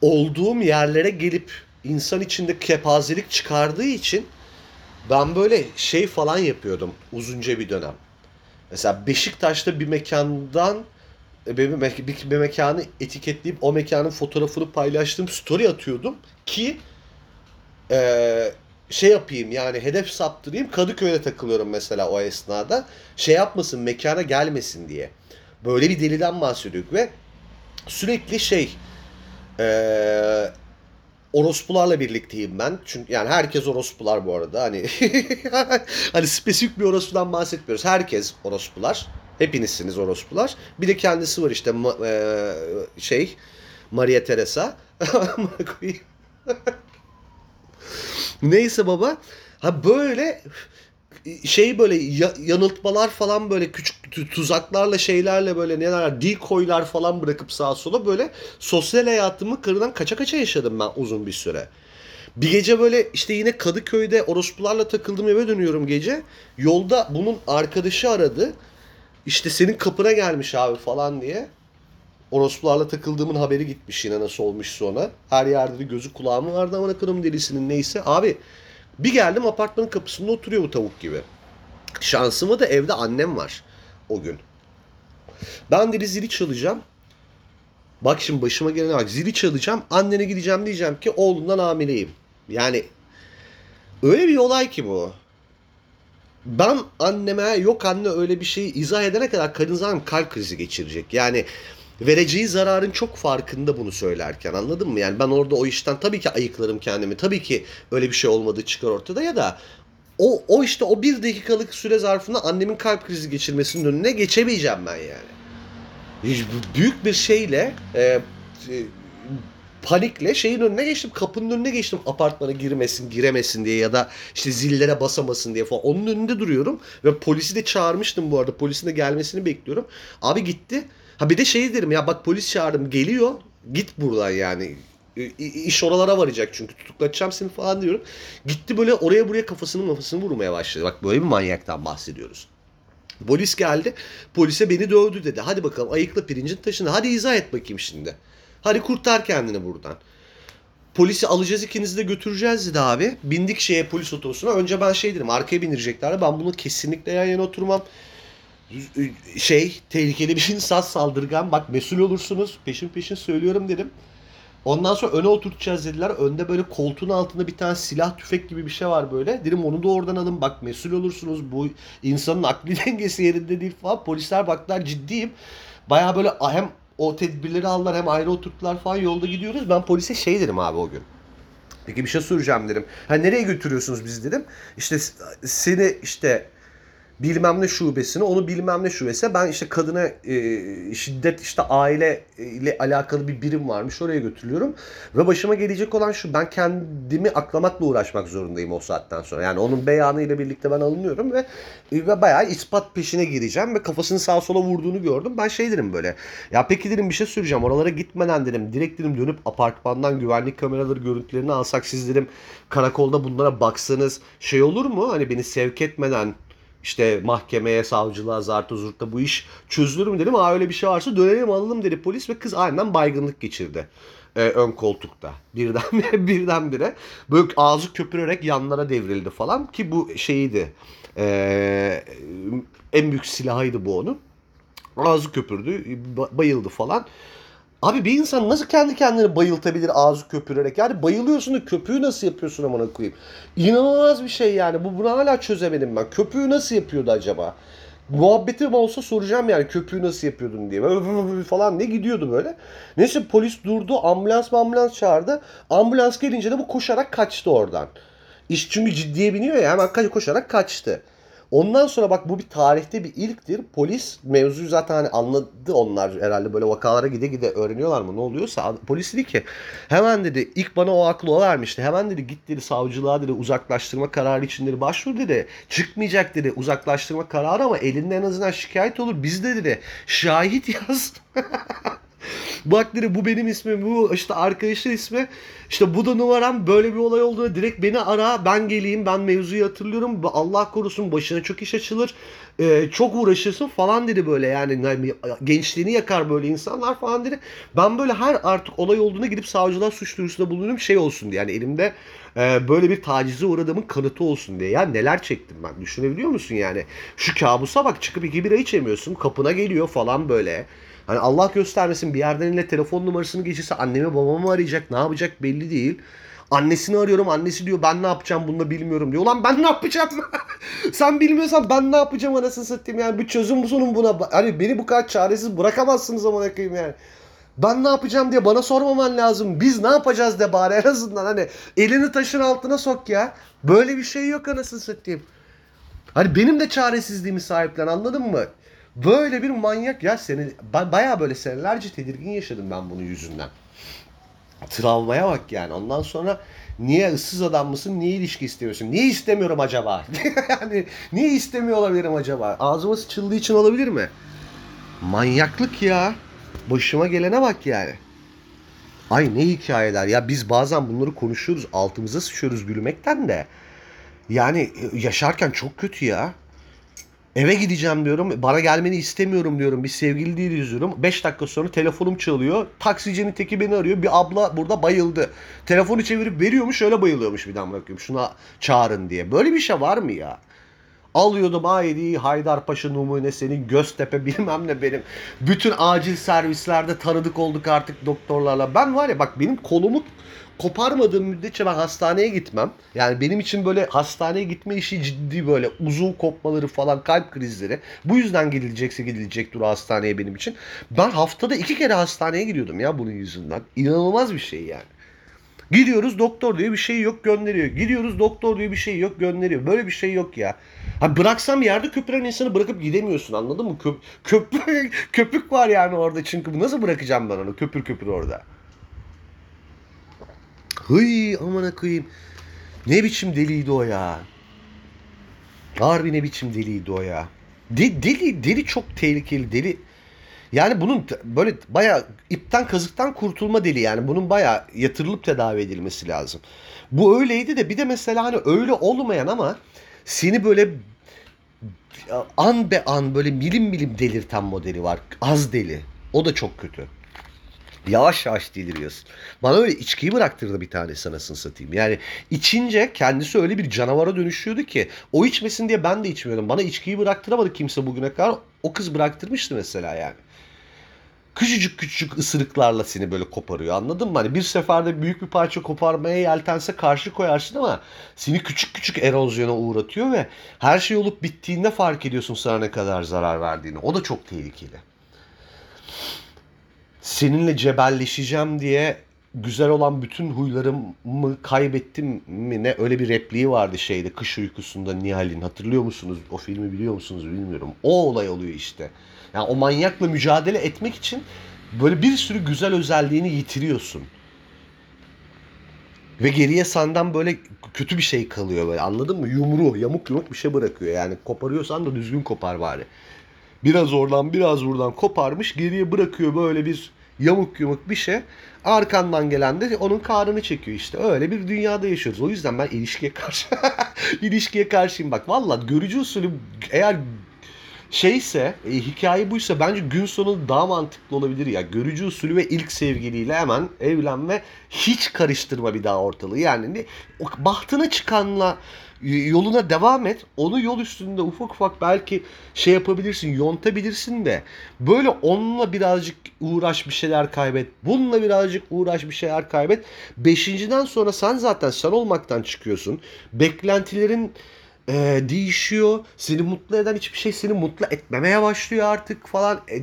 Olduğum yerlere gelip insan içinde kepazelik çıkardığı için ben böyle şey falan yapıyordum uzunca bir dönem. Mesela Beşiktaş'ta bir mekandan bir, bir, bir, mekanı etiketleyip o mekanın fotoğrafını paylaştığım story atıyordum ki eee, şey yapayım yani hedef saptırayım Kadıköy'de takılıyorum mesela o esnada şey yapmasın mekana gelmesin diye. Böyle bir deliden bahsediyorduk ve sürekli şey eee orospularla birlikteyim ben. Çünkü yani herkes orospular bu arada. Hani hani spesifik bir orospudan bahsetmiyoruz. Herkes orospular. Hepinizsiniz orospular. Bir de kendisi var işte ma- eee, şey Maria Teresa. Neyse baba. Ha böyle şey böyle ya- yanıltmalar falan böyle küçük tu- tuzaklarla şeylerle böyle neler decoylar falan bırakıp sağa sola böyle sosyal hayatımı kırıdan kaça kaça yaşadım ben uzun bir süre. Bir gece böyle işte yine Kadıköy'de orospularla takıldım eve dönüyorum gece. Yolda bunun arkadaşı aradı. İşte senin kapına gelmiş abi falan diye. Orospularla takıldığımın haberi gitmiş yine nasıl olmuş sonra. Her yerde de gözü kulağımı vardı ama akılım delisinin neyse. Abi bir geldim apartmanın kapısında oturuyor bu tavuk gibi. Şansıma da evde annem var o gün. Ben dedi zili çalacağım. Bak şimdi başıma gelene bak zili çalacağım. Annene gideceğim diyeceğim ki oğlundan hamileyim. Yani öyle bir olay ki bu. Ben anneme yok anne öyle bir şeyi izah edene kadar kadın kalp krizi geçirecek. Yani vereceği zararın çok farkında bunu söylerken anladın mı? Yani ben orada o işten tabii ki ayıklarım kendimi. Tabii ki öyle bir şey olmadığı çıkar ortada ya da o, o işte o bir dakikalık süre zarfında annemin kalp krizi geçirmesinin önüne geçemeyeceğim ben yani. Büyük bir şeyle e, e, panikle şeyin önüne geçtim. Kapının önüne geçtim apartmana girmesin, giremesin diye ya da işte zillere basamasın diye falan. Onun önünde duruyorum ve polisi de çağırmıştım bu arada. Polisin de gelmesini bekliyorum. Abi gitti. Ha bir de şey derim ya bak polis çağırdım geliyor. Git buradan yani. İş oralara varacak çünkü tutuklatacağım seni falan diyorum. Gitti böyle oraya buraya kafasını mafasını vurmaya başladı. Bak böyle bir manyaktan bahsediyoruz. Polis geldi. Polise beni dövdü dedi. Hadi bakalım ayıkla pirincin taşını. Hadi izah et bakayım şimdi. Hadi kurtar kendini buradan. Polisi alacağız ikinizi de götüreceğiz dedi abi. Bindik şeye polis otobüsüne. Önce ben şey dedim arkaya bindirecekler. Ben bunu kesinlikle yan yana oturmam. Şey tehlikeli bir insan saldırgan. Bak mesul olursunuz. Peşin peşin söylüyorum dedim. Ondan sonra öne oturtacağız dediler. Önde böyle koltuğun altında bir tane silah tüfek gibi bir şey var böyle. Dedim onu da oradan alın. Bak mesul olursunuz. Bu insanın akli dengesi yerinde değil falan. Polisler baktılar ciddiyim. Baya böyle hem o tedbirleri aldılar hem ayrı oturttular falan yolda gidiyoruz. Ben polise şey dedim abi o gün. Peki bir şey soracağım dedim. Ha nereye götürüyorsunuz bizi dedim. İşte seni işte bilmem ne şubesine, onu bilmem ne şubesine. Ben işte kadına e, şiddet işte aile ile alakalı bir birim varmış oraya götürüyorum. Ve başıma gelecek olan şu ben kendimi aklamakla uğraşmak zorundayım o saatten sonra. Yani onun beyanı ile birlikte ben alınıyorum ve, ve bayağı ispat peşine gireceğim ve kafasını sağa sola vurduğunu gördüm. Ben şey dedim böyle ya peki dedim bir şey söyleyeceğim oralara gitmeden dedim direkt dedim dönüp apartmandan güvenlik kameraları görüntülerini alsak siz dedim karakolda bunlara baksanız şey olur mu? Hani beni sevk etmeden işte mahkemeye, savcılığa, zarta zurtta bu iş çözülür mü dedim. Aa öyle bir şey varsa dönelim alalım dedi polis ve kız aynen baygınlık geçirdi. Ee, ön koltukta. Birden birdenbire böyle ağzı köpürerek yanlara devrildi falan ki bu şeyiydi. Ee, en büyük silahıydı bu onun. Ağzı köpürdü, ba- bayıldı falan. Abi bir insan nasıl kendi kendini bayıltabilir ağzı köpürerek? Yani bayılıyorsun da köpüğü nasıl yapıyorsun amına koyayım? İnanılmaz bir şey yani. Bu bunu hala çözemedim ben. Köpüğü nasıl yapıyordu acaba? Muhabbetim olsa soracağım yani köpüğü nasıl yapıyordun diye. Falan ne gidiyordu böyle. Neyse polis durdu. Ambulans ambulans çağırdı. Ambulans gelince de bu koşarak kaçtı oradan. İş çünkü ciddiye biniyor ya hemen koşarak kaçtı. Ondan sonra bak bu bir tarihte bir ilktir. Polis mevzuyu zaten hani anladı onlar herhalde böyle vakalara gide gide öğreniyorlar mı ne oluyorsa. Polis dedi ki hemen dedi ilk bana o aklı o vermişti. Hemen dedi git dedi savcılığa dedi uzaklaştırma kararı için dedi başvur dedi. Çıkmayacak dedi uzaklaştırma kararı ama elinde en azından şikayet olur. Biz de dedi şahit yaz. Bak dedi bu benim ismim, bu işte arkadaşın ismi. İşte bu da numaram. Böyle bir olay olduğunda direkt beni ara. Ben geleyim. Ben mevzuyu hatırlıyorum. Allah korusun başına çok iş açılır. Ee, çok uğraşırsın falan dedi böyle yani gençliğini yakar böyle insanlar falan dedi. Ben böyle her artık olay olduğunda gidip savcılığa suç duyurusunda bulunurum şey olsun diye. Yani elimde e, böyle bir tacize uğradığımın kanıtı olsun diye. Ya neler çektim ben düşünebiliyor musun yani? Şu kabusa bak çıkıp iki bira içemiyorsun. Kapına geliyor falan böyle. Hani Allah göstermesin bir yerden eline telefon numarasını geçirse annemi babamı arayacak ne yapacak belli değil. Annesini arıyorum annesi diyor ben ne yapacağım bunu da bilmiyorum diyor. Ulan ben ne yapacağım? Sen bilmiyorsan ben ne yapacağım anasını satayım yani bir çözüm sunun buna. Hani beni bu kadar çaresiz bırakamazsınız ama koyayım yani. Ben ne yapacağım diye bana sormaman lazım. Biz ne yapacağız de bari en azından hani elini taşın altına sok ya. Böyle bir şey yok anasını satayım. Hani benim de çaresizliğimi sahiplen anladın mı? Böyle bir manyak ya seni bayağı böyle senelerce tedirgin yaşadım ben bunun yüzünden. Travmaya bak yani. Ondan sonra niye ıssız adam mısın? Niye ilişki istemiyorsun? Niye istemiyorum acaba? yani niye istemiyor olabilirim acaba? Ağzıma sıçıldığı için olabilir mi? Manyaklık ya. Başıma gelene bak yani. Ay ne hikayeler ya biz bazen bunları konuşuyoruz altımıza sıçıyoruz gülmekten de. Yani e, yaşarken çok kötü ya. Eve gideceğim diyorum. Bana gelmeni istemiyorum diyorum. Bir sevgili değiliz diyorum. 5 dakika sonra telefonum çalıyor. Taksicinin teki beni arıyor. Bir abla burada bayıldı. Telefonu çevirip veriyormuş öyle bayılıyormuş bir daha bakıyorum. Şuna çağırın diye. Böyle bir şey var mı ya? Alıyordum Haydi, Haydarpaşa numunesinin Göztepe bilmem ne benim. Bütün acil servislerde tanıdık olduk artık doktorlarla. Ben var ya bak benim kolumu koparmadığım müddetçe ben hastaneye gitmem. Yani benim için böyle hastaneye gitme işi ciddi böyle uzun kopmaları falan kalp krizleri. Bu yüzden gidilecekse gidilecektir o hastaneye benim için. Ben haftada iki kere hastaneye gidiyordum ya bunun yüzünden. İnanılmaz bir şey yani. Gidiyoruz doktor diyor bir şey yok gönderiyor. Gidiyoruz doktor diyor bir şey yok gönderiyor. Böyle bir şey yok ya. Ha bıraksam yerde köpüren insanı bırakıp gidemiyorsun anladın mı? Köp köpük, köpük var yani orada çünkü nasıl bırakacağım ben onu köpür köpür orada. Hıy amına koyayım. Ne biçim deliydi o ya. Harbi ne biçim deliydi o ya. De, deli, deli çok tehlikeli deli. Yani bunun böyle bayağı ipten kazıktan kurtulma deli yani. Bunun bayağı yatırılıp tedavi edilmesi lazım. Bu öyleydi de bir de mesela hani öyle olmayan ama seni böyle an be an böyle milim milim delirten modeli var. Az deli. O da çok kötü. Yavaş yavaş deliriyorsun. Bana öyle içkiyi bıraktırdı bir tane anasını satayım. Yani içince kendisi öyle bir canavara dönüşüyordu ki o içmesin diye ben de içmiyordum. Bana içkiyi bıraktıramadı kimse bugüne kadar. O kız bıraktırmıştı mesela yani. Küçücük küçücük ısırıklarla seni böyle koparıyor anladın mı? Hani bir seferde büyük bir parça koparmaya yeltense karşı koyarsın ama seni küçük küçük erozyona uğratıyor ve her şey olup bittiğinde fark ediyorsun sana ne kadar zarar verdiğini. O da çok tehlikeli seninle cebelleşeceğim diye güzel olan bütün huylarımı kaybettim mi ne? Öyle bir repliği vardı şeyde kış uykusunda Nihal'in. Hatırlıyor musunuz? O filmi biliyor musunuz bilmiyorum. O olay oluyor işte. Yani o manyakla mücadele etmek için böyle bir sürü güzel özelliğini yitiriyorsun. Ve geriye senden böyle kötü bir şey kalıyor böyle anladın mı? Yumru yamuk yumuk bir şey bırakıyor yani. Koparıyorsan da düzgün kopar bari biraz oradan biraz buradan koparmış geriye bırakıyor böyle bir yamuk yumuk bir şey. Arkandan gelen de onun karnını çekiyor işte. Öyle bir dünyada yaşıyoruz. O yüzden ben ilişkiye karşı ilişkiye karşıyım bak. Valla görücü usulü eğer şeyse e, hikaye buysa bence gün sonu daha mantıklı olabilir ya. Görücü usulü ve ilk sevgiliyle hemen evlenme hiç karıştırma bir daha ortalığı. Yani ne, bahtına çıkanla yoluna devam et. Onu yol üstünde ufak ufak belki şey yapabilirsin, yontabilirsin de böyle onunla birazcık uğraş bir şeyler kaybet. Bununla birazcık uğraş bir şeyler kaybet. Beşinciden sonra sen zaten sen olmaktan çıkıyorsun. Beklentilerin e, değişiyor. Seni mutlu eden hiçbir şey seni mutlu etmemeye başlıyor artık falan. E,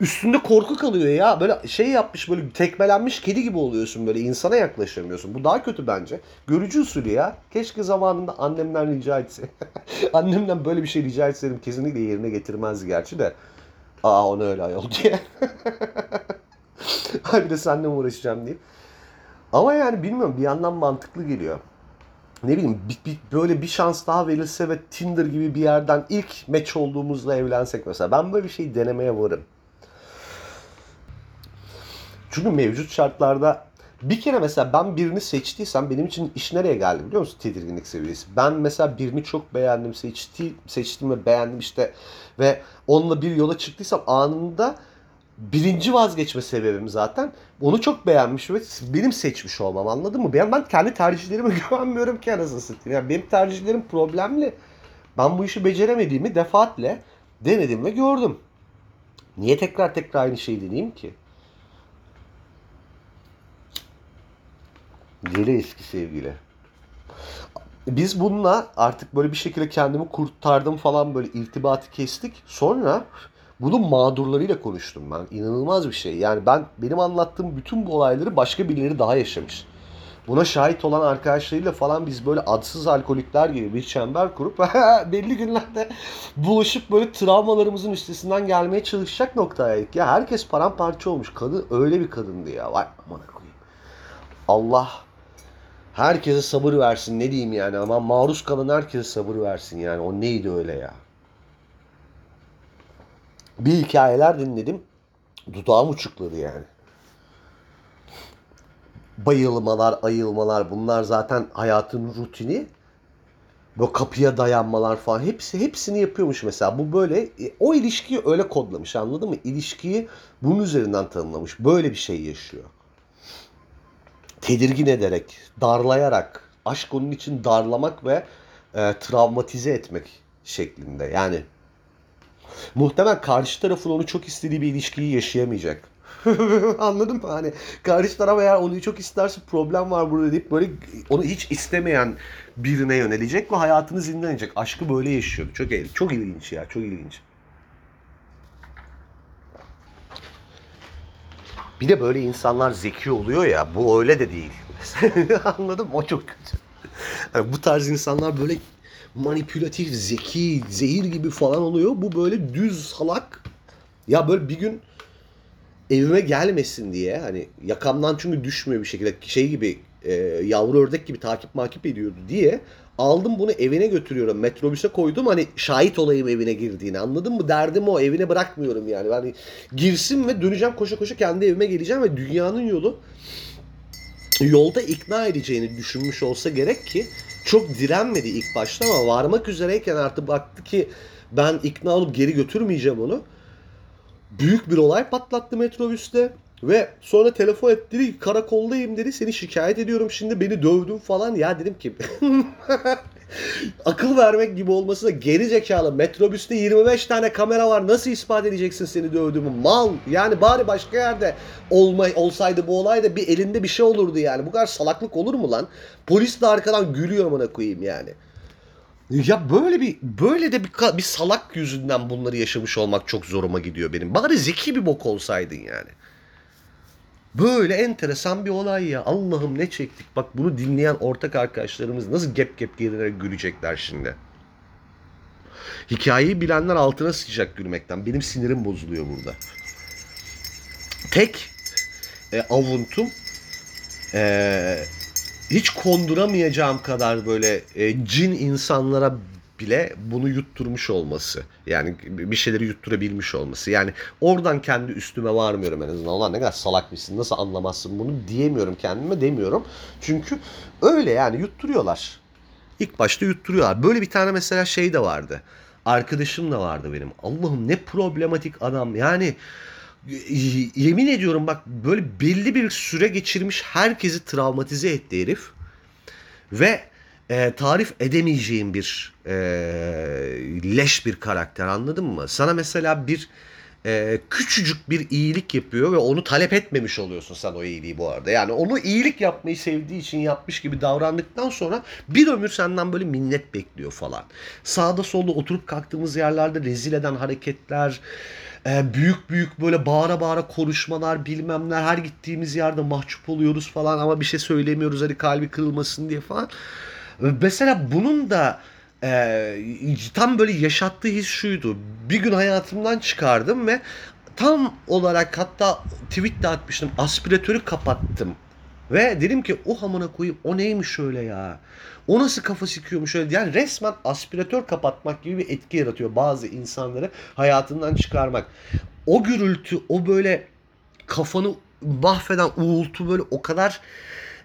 üstünde korku kalıyor ya. Böyle şey yapmış böyle tekmelenmiş kedi gibi oluyorsun böyle insana yaklaşamıyorsun. Bu daha kötü bence. Görücü usulü ya. Keşke zamanında annemden rica etse. annemden böyle bir şey rica etseydim kesinlikle yerine getirmezdi gerçi de. Aa onu öyle ayol diye. Ay bir de seninle uğraşacağım diye. Ama yani bilmiyorum bir yandan mantıklı geliyor ne bileyim bir, bir- böyle bir şans daha verilse ve Tinder gibi bir yerden ilk match olduğumuzda evlensek mesela ben böyle bir şey denemeye varım. Çünkü mevcut şartlarda bir kere mesela ben birini seçtiysem benim için iş nereye geldi biliyor musun tedirginlik seviyesi. Ben mesela birini çok beğendim, seçti, seçtim ve beğendim işte ve onunla bir yola çıktıysam anında birinci vazgeçme sebebim zaten onu çok beğenmiş ve benim seçmiş olmam anladın mı? Ben, ben kendi tercihlerime güvenmiyorum ki anasını satayım. Yani benim tercihlerim problemli. Ben bu işi beceremediğimi defaatle denedim ve gördüm. Niye tekrar tekrar aynı şeyi deneyeyim ki? Gele eski sevgili. Biz bununla artık böyle bir şekilde kendimi kurtardım falan böyle irtibatı kestik. Sonra bunun mağdurlarıyla konuştum ben. İnanılmaz bir şey. Yani ben benim anlattığım bütün bu olayları başka birileri daha yaşamış. Buna şahit olan arkadaşlarıyla falan biz böyle adsız alkolikler gibi bir çember kurup belli günlerde buluşup böyle travmalarımızın üstesinden gelmeye çalışacak noktaydık. Ya herkes paramparça olmuş. Kadın öyle bir kadındı ya. Vay aman koyayım. Allah herkese sabır versin ne diyeyim yani ama maruz kalan herkese sabır versin yani. O neydi öyle ya? Bir hikayeler dinledim. Dudağım uçukladı yani. Bayılmalar, ayılmalar bunlar zaten hayatın rutini. Böyle kapıya dayanmalar falan hepsi hepsini yapıyormuş mesela. Bu böyle e, o ilişkiyi öyle kodlamış anladın mı? İlişkiyi bunun üzerinden tanımlamış. Böyle bir şey yaşıyor. Tedirgin ederek, darlayarak, aşk onun için darlamak ve e, travmatize etmek şeklinde. Yani muhtemelen karşı tarafın onu çok istediği bir ilişkiyi yaşayamayacak. Anladın mı? Hani karşı taraf eğer onu çok isterse problem var burada deyip böyle onu hiç istemeyen birine yönelecek ve hayatını zindan edecek. Aşkı böyle yaşıyor. Çok çok ilginç ya, çok ilginç. Bir de böyle insanlar zeki oluyor ya, bu öyle de değil. Anladın mı? O çok kötü. Yani bu tarz insanlar böyle manipülatif, zeki, zehir gibi falan oluyor. Bu böyle düz salak. Ya böyle bir gün evime gelmesin diye hani yakamdan çünkü düşmüyor bir şekilde şey gibi e, yavru ördek gibi takip makip ediyordu diye aldım bunu evine götürüyorum. Metrobüse koydum. Hani şahit olayım evine girdiğini anladın mı? Derdim o. Evine bırakmıyorum yani. Hani girsin ve döneceğim. Koşa koşa kendi evime geleceğim ve dünyanın yolu yolda ikna edeceğini düşünmüş olsa gerek ki çok direnmedi ilk başta ama varmak üzereyken artık baktı ki ben ikna olup geri götürmeyeceğim onu. Büyük bir olay patlattı metrobüste. Ve sonra telefon etti dedi karakoldayım dedi seni şikayet ediyorum şimdi beni dövdün falan. Ya dedim ki akıl vermek gibi olması da geri zekalı. Metrobüste 25 tane kamera var nasıl ispat edeceksin seni dövdüğümü mal. Yani bari başka yerde olma, olsaydı bu olay da bir elinde bir şey olurdu yani. Bu kadar salaklık olur mu lan? Polis de arkadan gülüyor amına koyayım yani. Ya böyle bir böyle de bir, bir salak yüzünden bunları yaşamış olmak çok zoruma gidiyor benim. Bari zeki bir bok olsaydın yani. Böyle enteresan bir olay ya. Allah'ım ne çektik. Bak bunu dinleyen ortak arkadaşlarımız nasıl gep gep gelerek gülecekler şimdi. Hikayeyi bilenler altına sıçacak gülmekten. Benim sinirim bozuluyor burada. Tek e, avuntum e, hiç konduramayacağım kadar böyle e, cin insanlara bile bunu yutturmuş olması. Yani bir şeyleri yutturabilmiş olması. Yani oradan kendi üstüme varmıyorum en azından. Ulan ne kadar salak mısın nasıl anlamazsın bunu diyemiyorum kendime demiyorum. Çünkü öyle yani yutturuyorlar. İlk başta yutturuyorlar. Böyle bir tane mesela şey de vardı. Arkadaşım da vardı benim. Allah'ım ne problematik adam. Yani yemin ediyorum bak böyle belli bir süre geçirmiş herkesi travmatize etti herif. Ve e, tarif edemeyeceğim bir e, leş bir karakter anladın mı? Sana mesela bir e, küçücük bir iyilik yapıyor ve onu talep etmemiş oluyorsun sen o iyiliği bu arada. Yani onu iyilik yapmayı sevdiği için yapmış gibi davrandıktan sonra bir ömür senden böyle minnet bekliyor falan. Sağda solda oturup kalktığımız yerlerde rezil eden hareketler, e, büyük büyük böyle bağıra bağıra konuşmalar bilmemler her gittiğimiz yerde mahcup oluyoruz falan ama bir şey söylemiyoruz hani kalbi kırılmasın diye falan. Mesela bunun da e, tam böyle yaşattığı his şuydu. Bir gün hayatımdan çıkardım ve tam olarak hatta tweet de atmıştım. Aspiratörü kapattım. Ve dedim ki o hamına koyayım o neymiş öyle ya. O nasıl kafa sikiyormuş öyle. Yani resmen aspiratör kapatmak gibi bir etki yaratıyor bazı insanları hayatından çıkarmak. O gürültü, o böyle kafanı mahveden uğultu böyle o kadar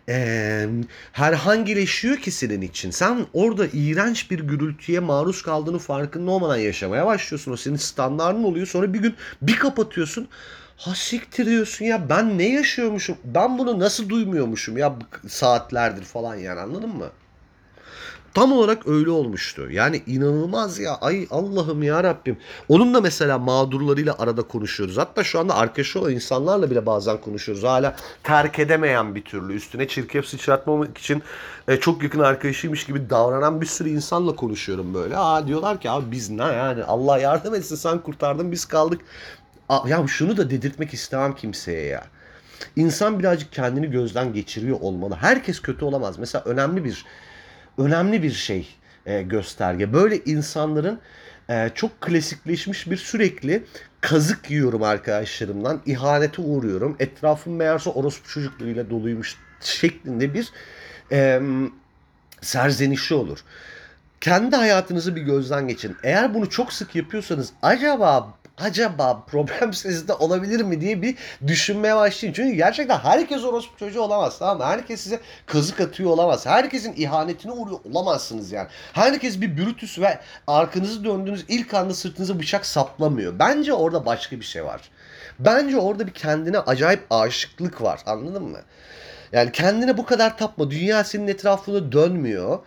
eee herhangileşiyor ki senin için. Sen orada iğrenç bir gürültüye maruz kaldığını farkında olmadan yaşamaya başlıyorsun. O senin standartın oluyor. Sonra bir gün bir kapatıyorsun. Ha siktir diyorsun ya ben ne yaşıyormuşum? Ben bunu nasıl duymuyormuşum ya saatlerdir falan yani anladın mı? Tam olarak öyle olmuştu. Yani inanılmaz ya. Ay Allah'ım ya Rabbim. Onun da mesela mağdurlarıyla arada konuşuyoruz. Hatta şu anda arkadaşı olan insanlarla bile bazen konuşuyoruz. Hala terk edemeyen bir türlü. Üstüne çirkef sıçratmamak için e, çok yakın arkadaşıymış gibi davranan bir sürü insanla konuşuyorum böyle. Aa diyorlar ki abi biz ne yani Allah yardım etsin sen kurtardın biz kaldık. Aa, ya şunu da dedirtmek istemem kimseye ya. İnsan birazcık kendini gözden geçiriyor olmalı. Herkes kötü olamaz. Mesela önemli bir önemli bir şey e, gösterge. Böyle insanların e, çok klasikleşmiş bir sürekli kazık yiyorum arkadaşlarımdan, ihanete uğruyorum. Etrafım meğerse orospu çocuklarıyla doluymuş şeklinde bir e, serzenişi olur. Kendi hayatınızı bir gözden geçirin. Eğer bunu çok sık yapıyorsanız acaba acaba problem sizde olabilir mi diye bir düşünmeye başlayın. Çünkü gerçekten herkes orospu çocuğu olamaz tamam mı? Herkes size kazık atıyor olamaz. Herkesin ihanetine uğruyor olamazsınız yani. Herkes bir Brutus ve arkanızı döndüğünüz ilk anda sırtınıza bıçak saplamıyor. Bence orada başka bir şey var. Bence orada bir kendine acayip aşıklık var anladın mı? Yani kendine bu kadar tapma. Dünya senin etrafında dönmüyor.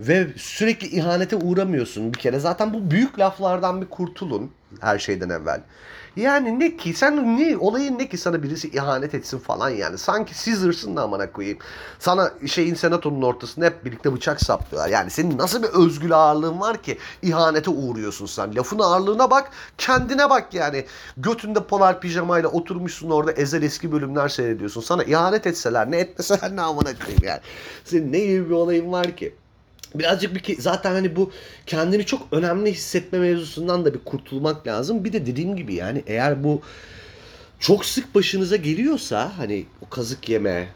Ve sürekli ihanete uğramıyorsun bir kere. Zaten bu büyük laflardan bir kurtulun her şeyden evvel. Yani ne ki sen ne olayın ne ki sana birisi ihanet etsin falan yani. Sanki Caesar'sın da amına koyayım. Sana şeyin senatonun ortasında hep birlikte bıçak saplıyorlar. Yani senin nasıl bir özgül ağırlığın var ki ihanete uğruyorsun sen. Lafın ağırlığına bak kendine bak yani. Götünde polar pijamayla oturmuşsun orada ezel eski bölümler seyrediyorsun. Sana ihanet etseler ne etmeseler ne amına koyayım yani. Senin ne gibi bir olayın var ki? Birazcık bir ke- zaten hani bu kendini çok önemli hissetme mevzusundan da bir kurtulmak lazım. Bir de dediğim gibi yani eğer bu çok sık başınıza geliyorsa hani o kazık yeme,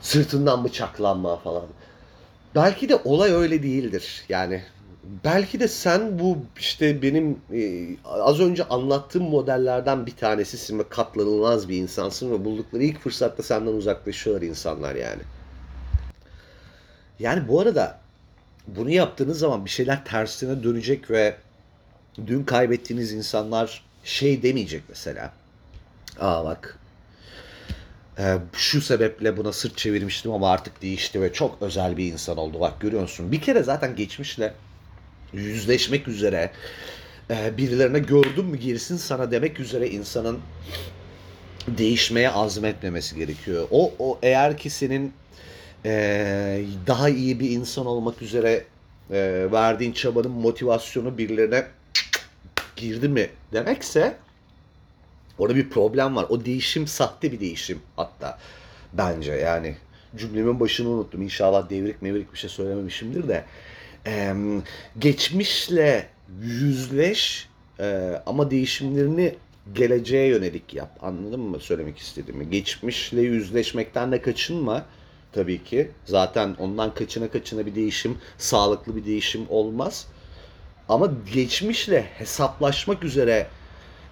sırtından bıçaklanma falan. Belki de olay öyle değildir. Yani belki de sen bu işte benim e, az önce anlattığım modellerden bir tanesisin ve katlanılmaz bir insansın ve buldukları ilk fırsatta senden uzaklaşıyorlar insanlar yani. Yani bu arada bunu yaptığınız zaman bir şeyler tersine dönecek ve dün kaybettiğiniz insanlar şey demeyecek mesela. Aa bak e, şu sebeple buna sırt çevirmiştim ama artık değişti ve çok özel bir insan oldu. Bak görüyorsun. Bir kere zaten geçmişle yüzleşmek üzere e, birilerine gördün mü gerisin sana demek üzere insanın değişmeye azmetmemesi gerekiyor. O, o eğer ki senin e, daha iyi bir insan olmak üzere e, verdiğin çabanın motivasyonu birilerine girdi mi demekse Orada bir problem var. O değişim sahte bir değişim hatta bence yani cümlemin başını unuttum. İnşallah devrik mevrik bir şey söylememişimdir de. Ee, geçmişle yüzleş e, ama değişimlerini geleceğe yönelik yap. Anladın mı söylemek istediğimi? Geçmişle yüzleşmekten de kaçınma tabii ki. Zaten ondan kaçına kaçına bir değişim, sağlıklı bir değişim olmaz. Ama geçmişle hesaplaşmak üzere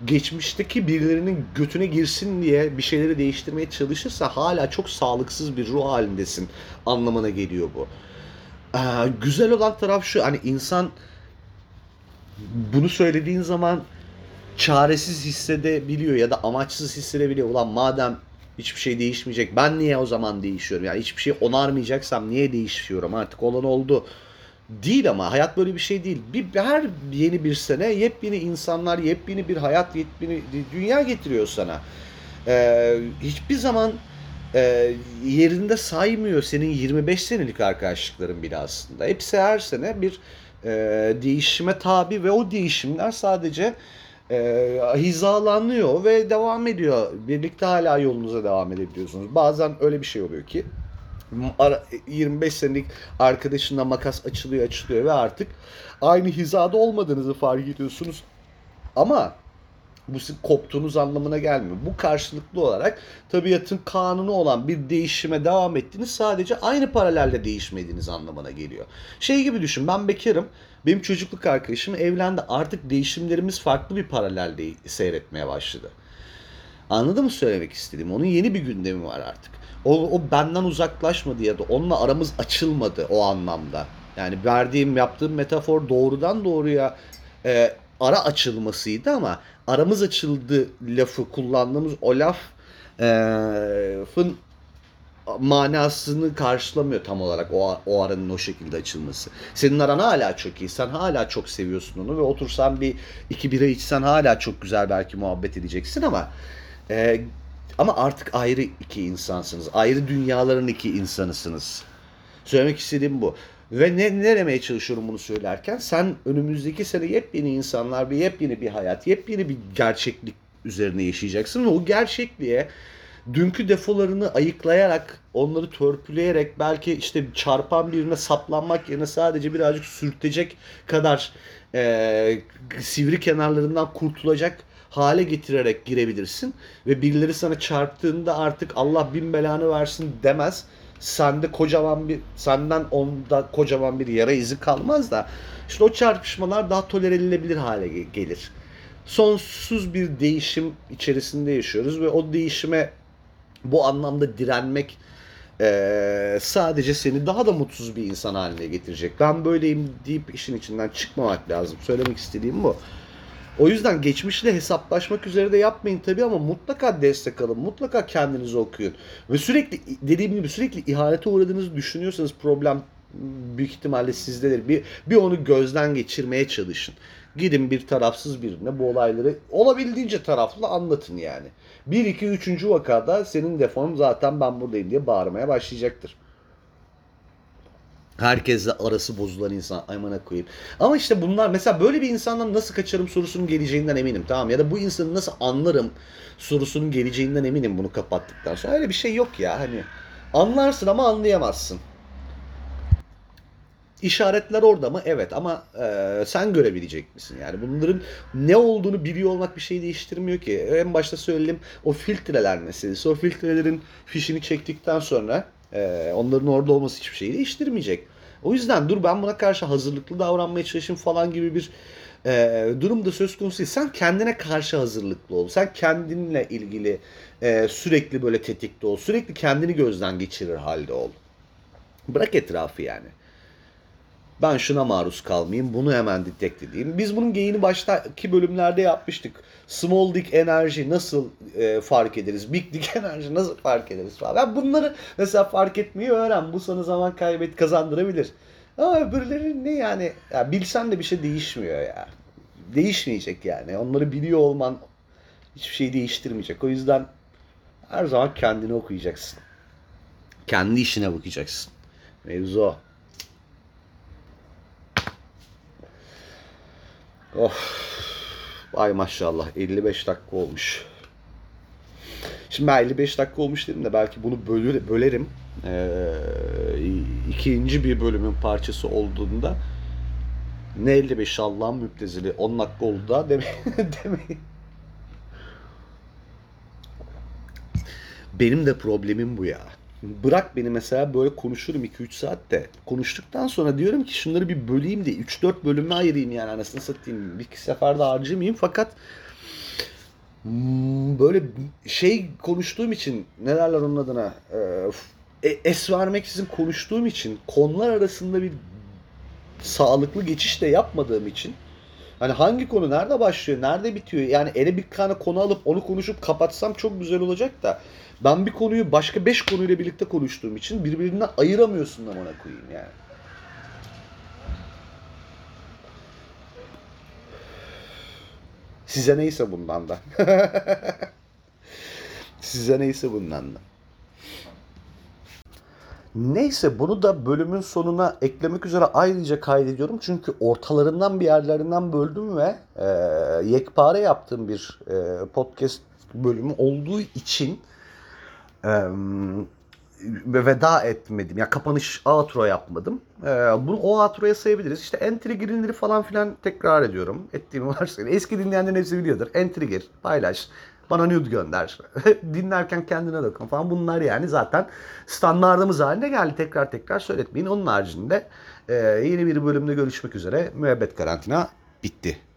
geçmişteki birilerinin götüne girsin diye bir şeyleri değiştirmeye çalışırsa hala çok sağlıksız bir ruh halindesin anlamına geliyor bu. Ee, güzel olan taraf şu hani insan bunu söylediğin zaman çaresiz hissedebiliyor ya da amaçsız hissedebiliyor. Ulan madem hiçbir şey değişmeyecek ben niye o zaman değişiyorum? Yani hiçbir şey onarmayacaksam niye değişiyorum? Artık olan oldu. Değil ama hayat böyle bir şey değil. Bir, her yeni bir sene yepyeni insanlar, yepyeni bir hayat, yepyeni dünya getiriyor sana. Ee, hiçbir zaman e, yerinde saymıyor senin 25 senelik arkadaşlıkların bile aslında. Hepsi her sene bir e, değişime tabi ve o değişimler sadece e, hizalanıyor ve devam ediyor. Birlikte hala yolunuza devam edebiliyorsunuz. Bazen öyle bir şey oluyor ki ara- 25 senelik arkadaşınla makas açılıyor açılıyor ve artık aynı hizada olmadığınızı fark ediyorsunuz. Ama bu sizin koptuğunuz anlamına gelmiyor. Bu karşılıklı olarak tabiatın kanunu olan bir değişime devam ettiğiniz sadece aynı paralelde değişmediğiniz anlamına geliyor. Şey gibi düşün ben bekarım. Benim çocukluk arkadaşım evlendi. Artık değişimlerimiz farklı bir paralelde seyretmeye başladı. Anladın mı söylemek istediğim? Onun yeni bir gündemi var artık. O, o benden uzaklaşmadı ya da onunla aramız açılmadı o anlamda. Yani verdiğim, yaptığım metafor doğrudan doğruya e, ara açılmasıydı ama aramız açıldı lafı kullandığımız o laf e, fın manasını karşılamıyor tam olarak o, o aranın o şekilde açılması. Senin aran hala çok iyi. Sen hala çok seviyorsun onu ve otursan bir iki bira içsen hala çok güzel belki muhabbet edeceksin ama e, ama artık ayrı iki insansınız. Ayrı dünyaların iki insanısınız. Söylemek istediğim bu. Ve ne, ne demeye çalışıyorum bunu söylerken? Sen önümüzdeki sene yepyeni insanlar, bir yepyeni bir hayat, yepyeni bir gerçeklik üzerine yaşayacaksın ve o gerçekliğe dünkü defolarını ayıklayarak, onları törpüleyerek belki işte çarpan birine saplanmak yerine sadece birazcık sürtecek kadar e, sivri kenarlarından kurtulacak hale getirerek girebilirsin. Ve birileri sana çarptığında artık Allah bin belanı versin demez. Sende kocaman bir, senden onda kocaman bir yara izi kalmaz da işte o çarpışmalar daha tolere edilebilir hale ge- gelir. Sonsuz bir değişim içerisinde yaşıyoruz ve o değişime bu anlamda direnmek eee, sadece seni daha da mutsuz bir insan haline getirecek. Ben böyleyim deyip işin içinden çıkmamak lazım. Söylemek istediğim bu. O yüzden geçmişle hesaplaşmak üzere de yapmayın tabii ama mutlaka destek alın. Mutlaka kendinizi okuyun. Ve sürekli dediğim gibi sürekli ihanete uğradığınızı düşünüyorsanız problem büyük ihtimalle sizdedir. Bir, bir onu gözden geçirmeye çalışın. Gidin bir tarafsız birine bu olayları olabildiğince taraflı anlatın yani. 1, 2, 3. vakada senin defon zaten ben buradayım diye bağırmaya başlayacaktır. Herkesle arası bozulan insan aymana koyayım. Ama işte bunlar mesela böyle bir insandan nasıl kaçarım sorusunun geleceğinden eminim tamam ya da bu insanı nasıl anlarım sorusunun geleceğinden eminim bunu kapattıktan sonra. Öyle bir şey yok ya hani anlarsın ama anlayamazsın. İşaretler orada mı? Evet ama e, sen görebilecek misin? Yani bunların ne olduğunu biliyor olmak bir şey değiştirmiyor ki. En başta söyledim o filtreler meselesi. O filtrelerin fişini çektikten sonra e, onların orada olması hiçbir şeyi değiştirmeyecek. O yüzden dur ben buna karşı hazırlıklı davranmaya çalışayım falan gibi bir e, durum da söz konusu değil. Sen kendine karşı hazırlıklı ol. Sen kendinle ilgili e, sürekli böyle tetikte ol. Sürekli kendini gözden geçirir halde ol. Bırak etrafı yani ben şuna maruz kalmayayım, bunu hemen detect edeyim. Biz bunun geyini baştaki bölümlerde yapmıştık. Small dick enerji nasıl e, fark ederiz? Big dick enerji nasıl fark ederiz falan. Ben bunları mesela fark etmeyi öğren. Bu sana zaman kaybet kazandırabilir. Ama öbürleri ne yani? Ya bilsen de bir şey değişmiyor ya. Değişmeyecek yani. Onları biliyor olman hiçbir şey değiştirmeyecek. O yüzden her zaman kendini okuyacaksın. Kendi işine bakacaksın. Mevzu o. Of. Ay maşallah 55 dakika olmuş. Şimdi ben 55 dakika olmuş dedim de belki bunu bölür, bölerim. Ee, ikinci bir bölümün parçası olduğunda ne 55 Allah'ın müptezili 10 dakika oldu da deme, demeyin. Benim de problemim bu ya. Bırak beni mesela böyle konuşurum 2-3 saatte. Konuştuktan sonra diyorum ki şunları bir böleyim de 3-4 bölüme ayırayım yani anasını satayım. Bir iki seferde harcamayayım fakat hmm, böyle şey konuştuğum için ne derler onun adına e, es vermeksizin konuştuğum için konular arasında bir sağlıklı geçiş de yapmadığım için Hani hangi konu nerede başlıyor, nerede bitiyor? Yani ele bir tane konu alıp onu konuşup kapatsam çok güzel olacak da ben bir konuyu başka beş konuyla birlikte konuştuğum için birbirinden ayıramıyorsun da ona koyayım yani. Size neyse bundan da. Size neyse bundan da. Neyse bunu da bölümün sonuna eklemek üzere ayrıca kaydediyorum. Çünkü ortalarından bir yerlerinden böldüm ve e, yekpare yaptığım bir e, podcast bölümü olduğu için e, ve veda etmedim. Ya kapanış outro yapmadım. E, bunu o outro'ya sayabiliriz. İşte entry girinleri falan filan tekrar ediyorum. Ettiğimi varsayın. Eski dinleyenlerin hepsi biliyordur. Entry gir, paylaş. Bana nude gönder. Dinlerken kendine dokun falan. Bunlar yani zaten standartımız haline geldi. Tekrar tekrar söyletmeyin. Onun haricinde e, yeni bir bölümde görüşmek üzere. Müebbet karantina bitti.